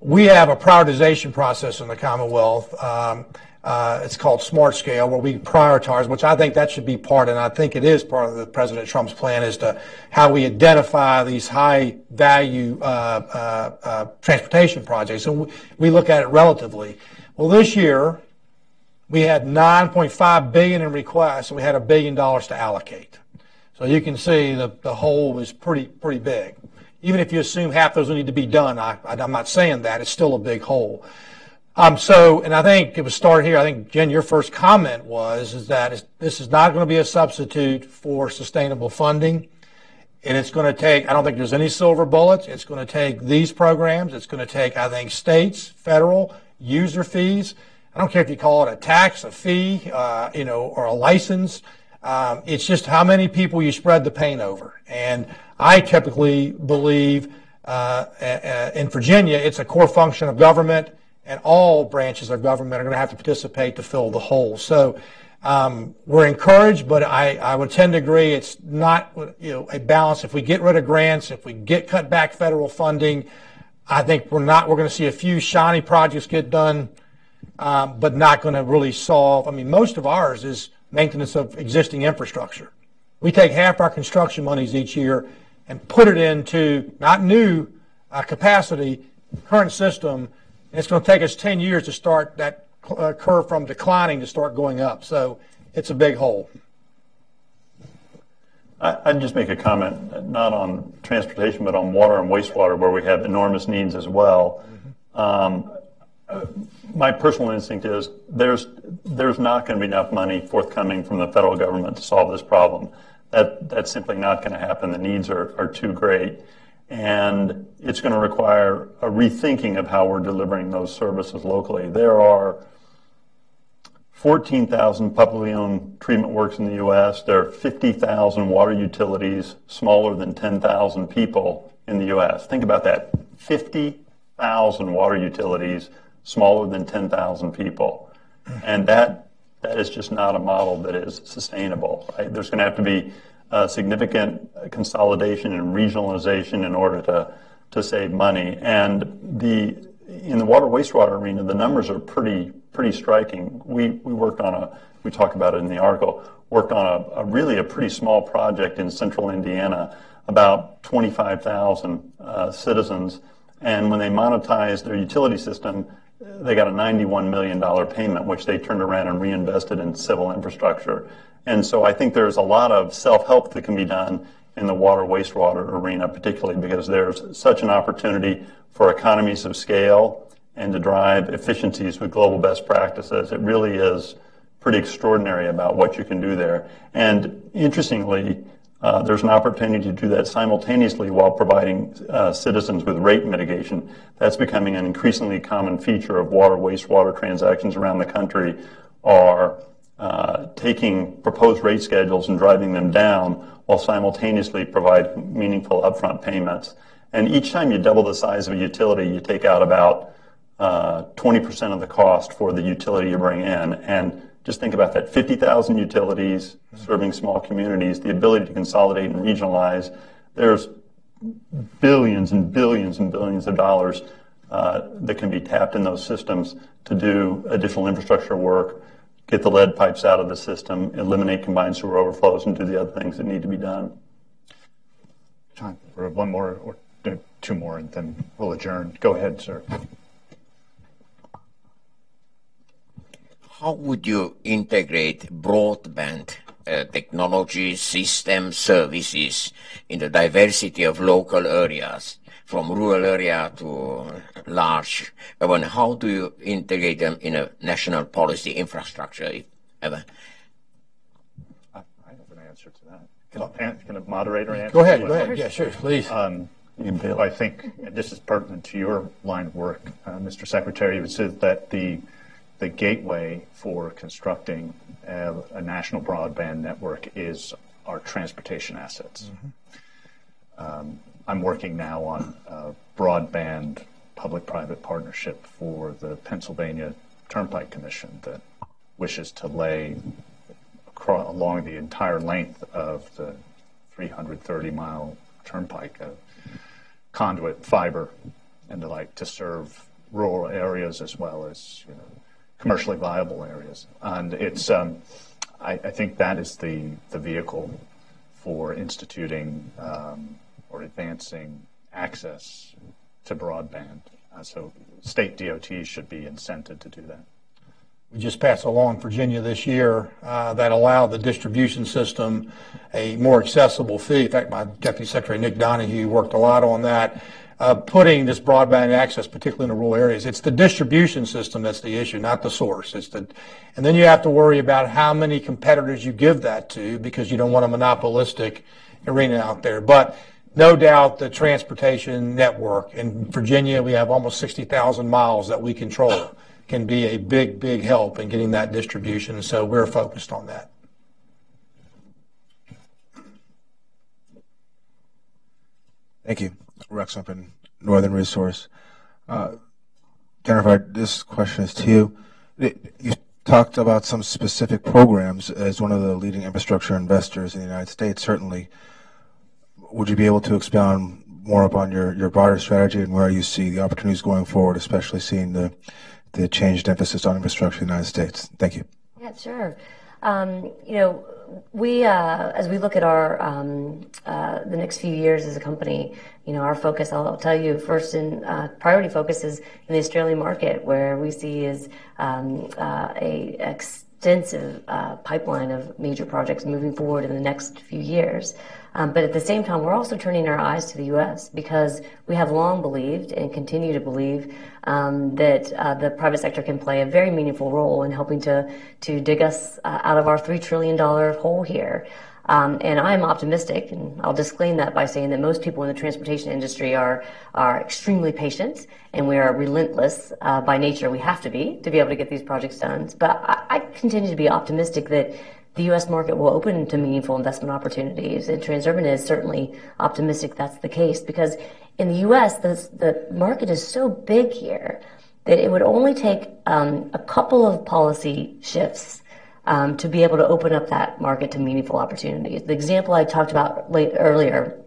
We have a prioritization process in the Commonwealth. Um, uh, it's called Smart Scale, where we prioritize, which I think that should be part, and I think it is part of the President Trump's plan, is to how we identify these high value uh, uh, uh, transportation projects. And we, we look at it relatively. Well, this year we had 9.5 billion in requests, and we had a billion dollars to allocate. So you can see the, the hole is pretty pretty big. Even if you assume half those need to be done, I, I'm not saying that it's still a big hole. Um, so, and I think it was started here. I think Jen, your first comment was is that this is not going to be a substitute for sustainable funding, and it's going to take. I don't think there's any silver bullets. It's going to take these programs. It's going to take, I think, states, federal user fees. I don't care if you call it a tax, a fee, uh, you know, or a license. Um, it's just how many people you spread the pain over. And I typically believe uh, in Virginia, it's a core function of government and all branches of government are going to have to participate to fill the hole. So um, we're encouraged, but I, I would tend to agree it's not you know a balance. If we get rid of grants, if we get cut back federal funding, I think we're not we're going to see a few shiny projects get done, um, but not going to really solve. I mean, most of ours is maintenance of existing infrastructure. We take half our construction monies each year and put it into not new uh, capacity, current system and it's going to take us 10 years to start that uh, curve from declining to start going up. So it's a big hole. I'd just make a comment, not on transportation, but on water and wastewater, where we have enormous needs as well. Mm-hmm. Um, my personal instinct is there's there's not going to be enough money forthcoming from the federal government to solve this problem. That that's simply not going to happen. The needs are, are too great and it's going to require a rethinking of how we're delivering those services locally. There are 14,000 publicly owned treatment works in the U.S. There are 50,000 water utilities, smaller than 10,000 people in the U.S. Think about that 50,000 water utilities, smaller than 10,000 people. And that, that is just not a model that is sustainable. Right? There's going to have to be significant consolidation and regionalization in order to to save money. And the in the water wastewater arena, the numbers are pretty pretty striking. We we worked on a we talk about it in the article. Worked on a, a really a pretty small project in central Indiana, about 25,000 uh, citizens, and when they monetized their utility system, they got a $91 million payment, which they turned around and reinvested in civil infrastructure. And so I think there's a lot of self-help that can be done in the water wastewater arena, particularly because there's such an opportunity for economies of scale and to drive efficiencies with global best practices. It really is pretty extraordinary about what you can do there. And interestingly, uh, there's an opportunity to do that simultaneously while providing uh, citizens with rate mitigation. That's becoming an increasingly common feature of water wastewater transactions around the country are uh, taking proposed rate schedules and driving them down while simultaneously provide meaningful upfront payments. And each time you double the size of a utility, you take out about uh, 20% of the cost for the utility you bring in. And just think about that 50,000 utilities serving small communities, the ability to consolidate and regionalize. There's billions and billions and billions of dollars uh, that can be tapped in those systems to do additional infrastructure work, get the lead pipes out of the system, eliminate combined sewer overflows, and do the other things that need to be done. Time for one more or two more, and then we'll adjourn. Go ahead, sir. How would you integrate broadband uh, technology, system, services in the diversity of local areas, from rural area to large urban? How do you integrate them in a national policy infrastructure, if ever? I, I have an answer to that. Can, can a moderator answer? Go ahead, go ahead. Yeah, sure, please. Um, I think this is pertinent to your line of work, uh, Mr. Secretary. You said that the the gateway for constructing a, a national broadband network is our transportation assets. Mm-hmm. Um, I'm working now on a broadband public-private partnership for the Pennsylvania Turnpike Commission that wishes to lay across, along the entire length of the 330-mile turnpike a conduit fiber and the like to serve rural areas as well as you know commercially viable areas. And it's, um, I, I, think that is the, the vehicle for instituting um, or advancing access to broadband. Uh, so state DOTs should be incented to do that. We just passed a law in Virginia this year uh, that allowed the distribution system a more accessible fee. In fact, my Deputy Secretary Nick Donohue worked a lot on that uh, putting this broadband access, particularly in the rural areas. It's the distribution system that's the issue, not the source. It's the, and then you have to worry about how many competitors you give that to because you don't want a monopolistic arena out there. But no doubt the transportation network in Virginia, we have almost 60,000 miles that we control, can be a big, big help in getting that distribution. So we're focused on that. Thank you. Rex up in Northern Resource. Uh, Jennifer, this question is to you. You talked about some specific programs as one of the leading infrastructure investors in the United States. Certainly, would you be able to expound more upon your, your broader strategy and where you see the opportunities going forward, especially seeing the the changed emphasis on infrastructure in the United States? Thank you. Yeah, sure. Um, you know, we, uh, as we look at our um, uh, the next few years as a company, you know, our focus, I'll, I'll tell you, first in uh, priority focus is in the Australian market, where we see is um, uh, a extensive uh, pipeline of major projects moving forward in the next few years. Um, but at the same time, we're also turning our eyes to the U.S. because we have long believed and continue to believe um, that uh, the private sector can play a very meaningful role in helping to to dig us uh, out of our three trillion dollar hole here. Um, and I'm optimistic, and I'll disclaim that by saying that most people in the transportation industry are are extremely patient, and we are relentless uh, by nature. We have to be to be able to get these projects done. But I, I continue to be optimistic that the U.S. market will open to meaningful investment opportunities. And Transurban is certainly optimistic that's the case because in the U.S., the, the market is so big here that it would only take um, a couple of policy shifts um, to be able to open up that market to meaningful opportunities. The example I talked about late, earlier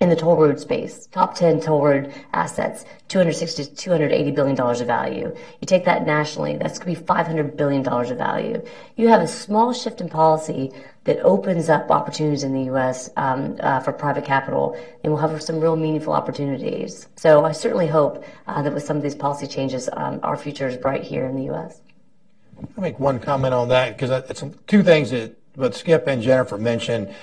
in the toll road space, top 10 toll road assets, 260 to 280 billion dollars of value. You take that nationally, that's going to be 500 billion dollars of value. You have a small shift in policy that opens up opportunities in the U.S. Um, uh, for private capital, and we'll have some real meaningful opportunities. So I certainly hope uh, that with some of these policy changes, um, our future is bright here in the U.S. I'll make one comment on that because it's two things that what Skip and Jennifer mentioned.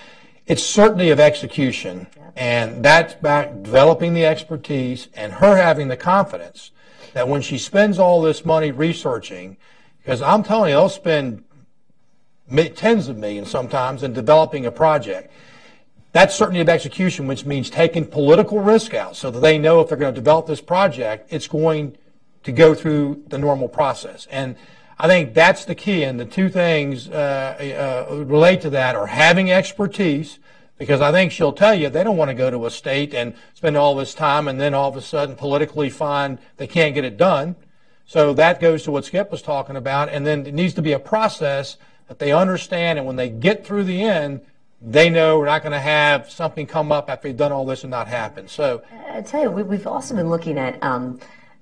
It's certainty of execution and that's back developing the expertise and her having the confidence that when she spends all this money researching, because I'm telling you, they'll spend tens of millions sometimes in developing a project. That's certainty of execution, which means taking political risk out so that they know if they're going to develop this project, it's going to go through the normal process. And I think that's the key. And the two things uh, uh, relate to that are having expertise because I think she'll tell you they don't want to go to a state and spend all this time and then all of a sudden politically find they can't get it done. So that goes to what Skip was talking about. And then it needs to be a process that they understand. And when they get through the end, they know we're not going to have something come up after they've done all this and not happen. So I tell you, we, we've also been looking at um,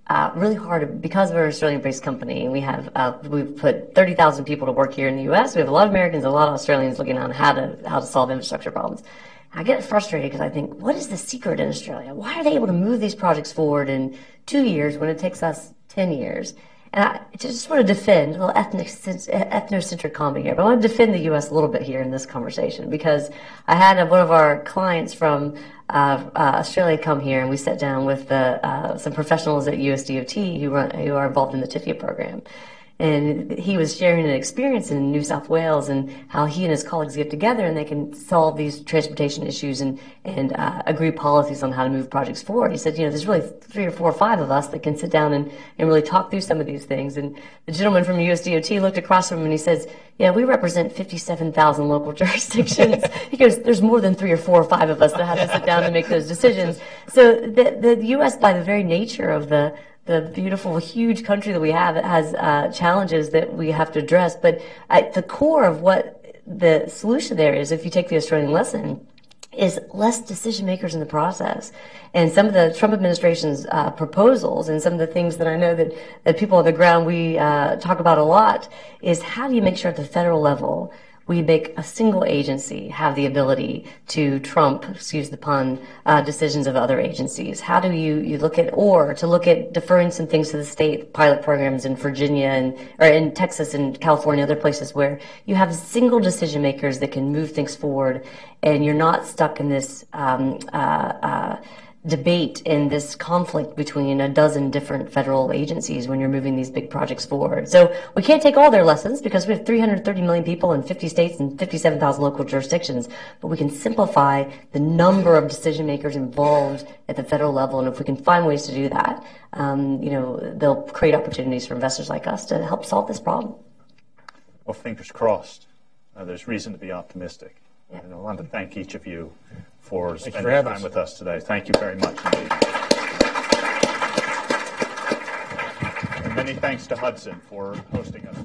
uh, really hard because we're an Australian-based company. We have uh, we've put 30,000 people to work here in the U.S. We have a lot of Americans, a lot of Australians looking on how to how to solve infrastructure problems. I get frustrated because I think, what is the secret in Australia? Why are they able to move these projects forward in two years when it takes us 10 years? And I just want to defend a little ethnic, ethnocentric comment here, but I want to defend the U.S. a little bit here in this conversation because I had one of our clients from uh, Australia come here and we sat down with the, uh, some professionals at USDOT who, run, who are involved in the TIFIA program and he was sharing an experience in New South Wales and how he and his colleagues get together and they can solve these transportation issues and and uh, agree policies on how to move projects forward. He said, you know, there's really three or four or five of us that can sit down and, and really talk through some of these things. And the gentleman from USDOT looked across from him and he says, yeah, we represent 57,000 local <laughs> jurisdictions. he goes, there's more than three or four or five of us that have to sit down and make those decisions. So the, the U.S., by the very nature of the the beautiful, huge country that we have has uh, challenges that we have to address. But at the core of what the solution there is, if you take the Australian lesson, is less decision makers in the process. And some of the Trump administration's uh, proposals and some of the things that I know that, that people on the ground we uh, talk about a lot is how do you make sure at the federal level we make a single agency have the ability to trump, excuse the pun, uh, decisions of other agencies? How do you, you look at, or to look at deferring some things to the state pilot programs in Virginia and, or in Texas and California, other places where you have single decision makers that can move things forward and you're not stuck in this, um, uh, uh, debate in this conflict between a dozen different federal agencies when you're moving these big projects forward. So we can't take all their lessons because we have 330 million people in 50 states and 57,000 local jurisdictions, but we can simplify the number of decision makers involved at the federal level. And if we can find ways to do that, um, you know, they'll create opportunities for investors like us to help solve this problem. Well, fingers crossed. Uh, there's reason to be optimistic. Yeah. And I want to thank each of you for spending for time us. with us today. Thank you very much indeed. and many thanks to Hudson for hosting us.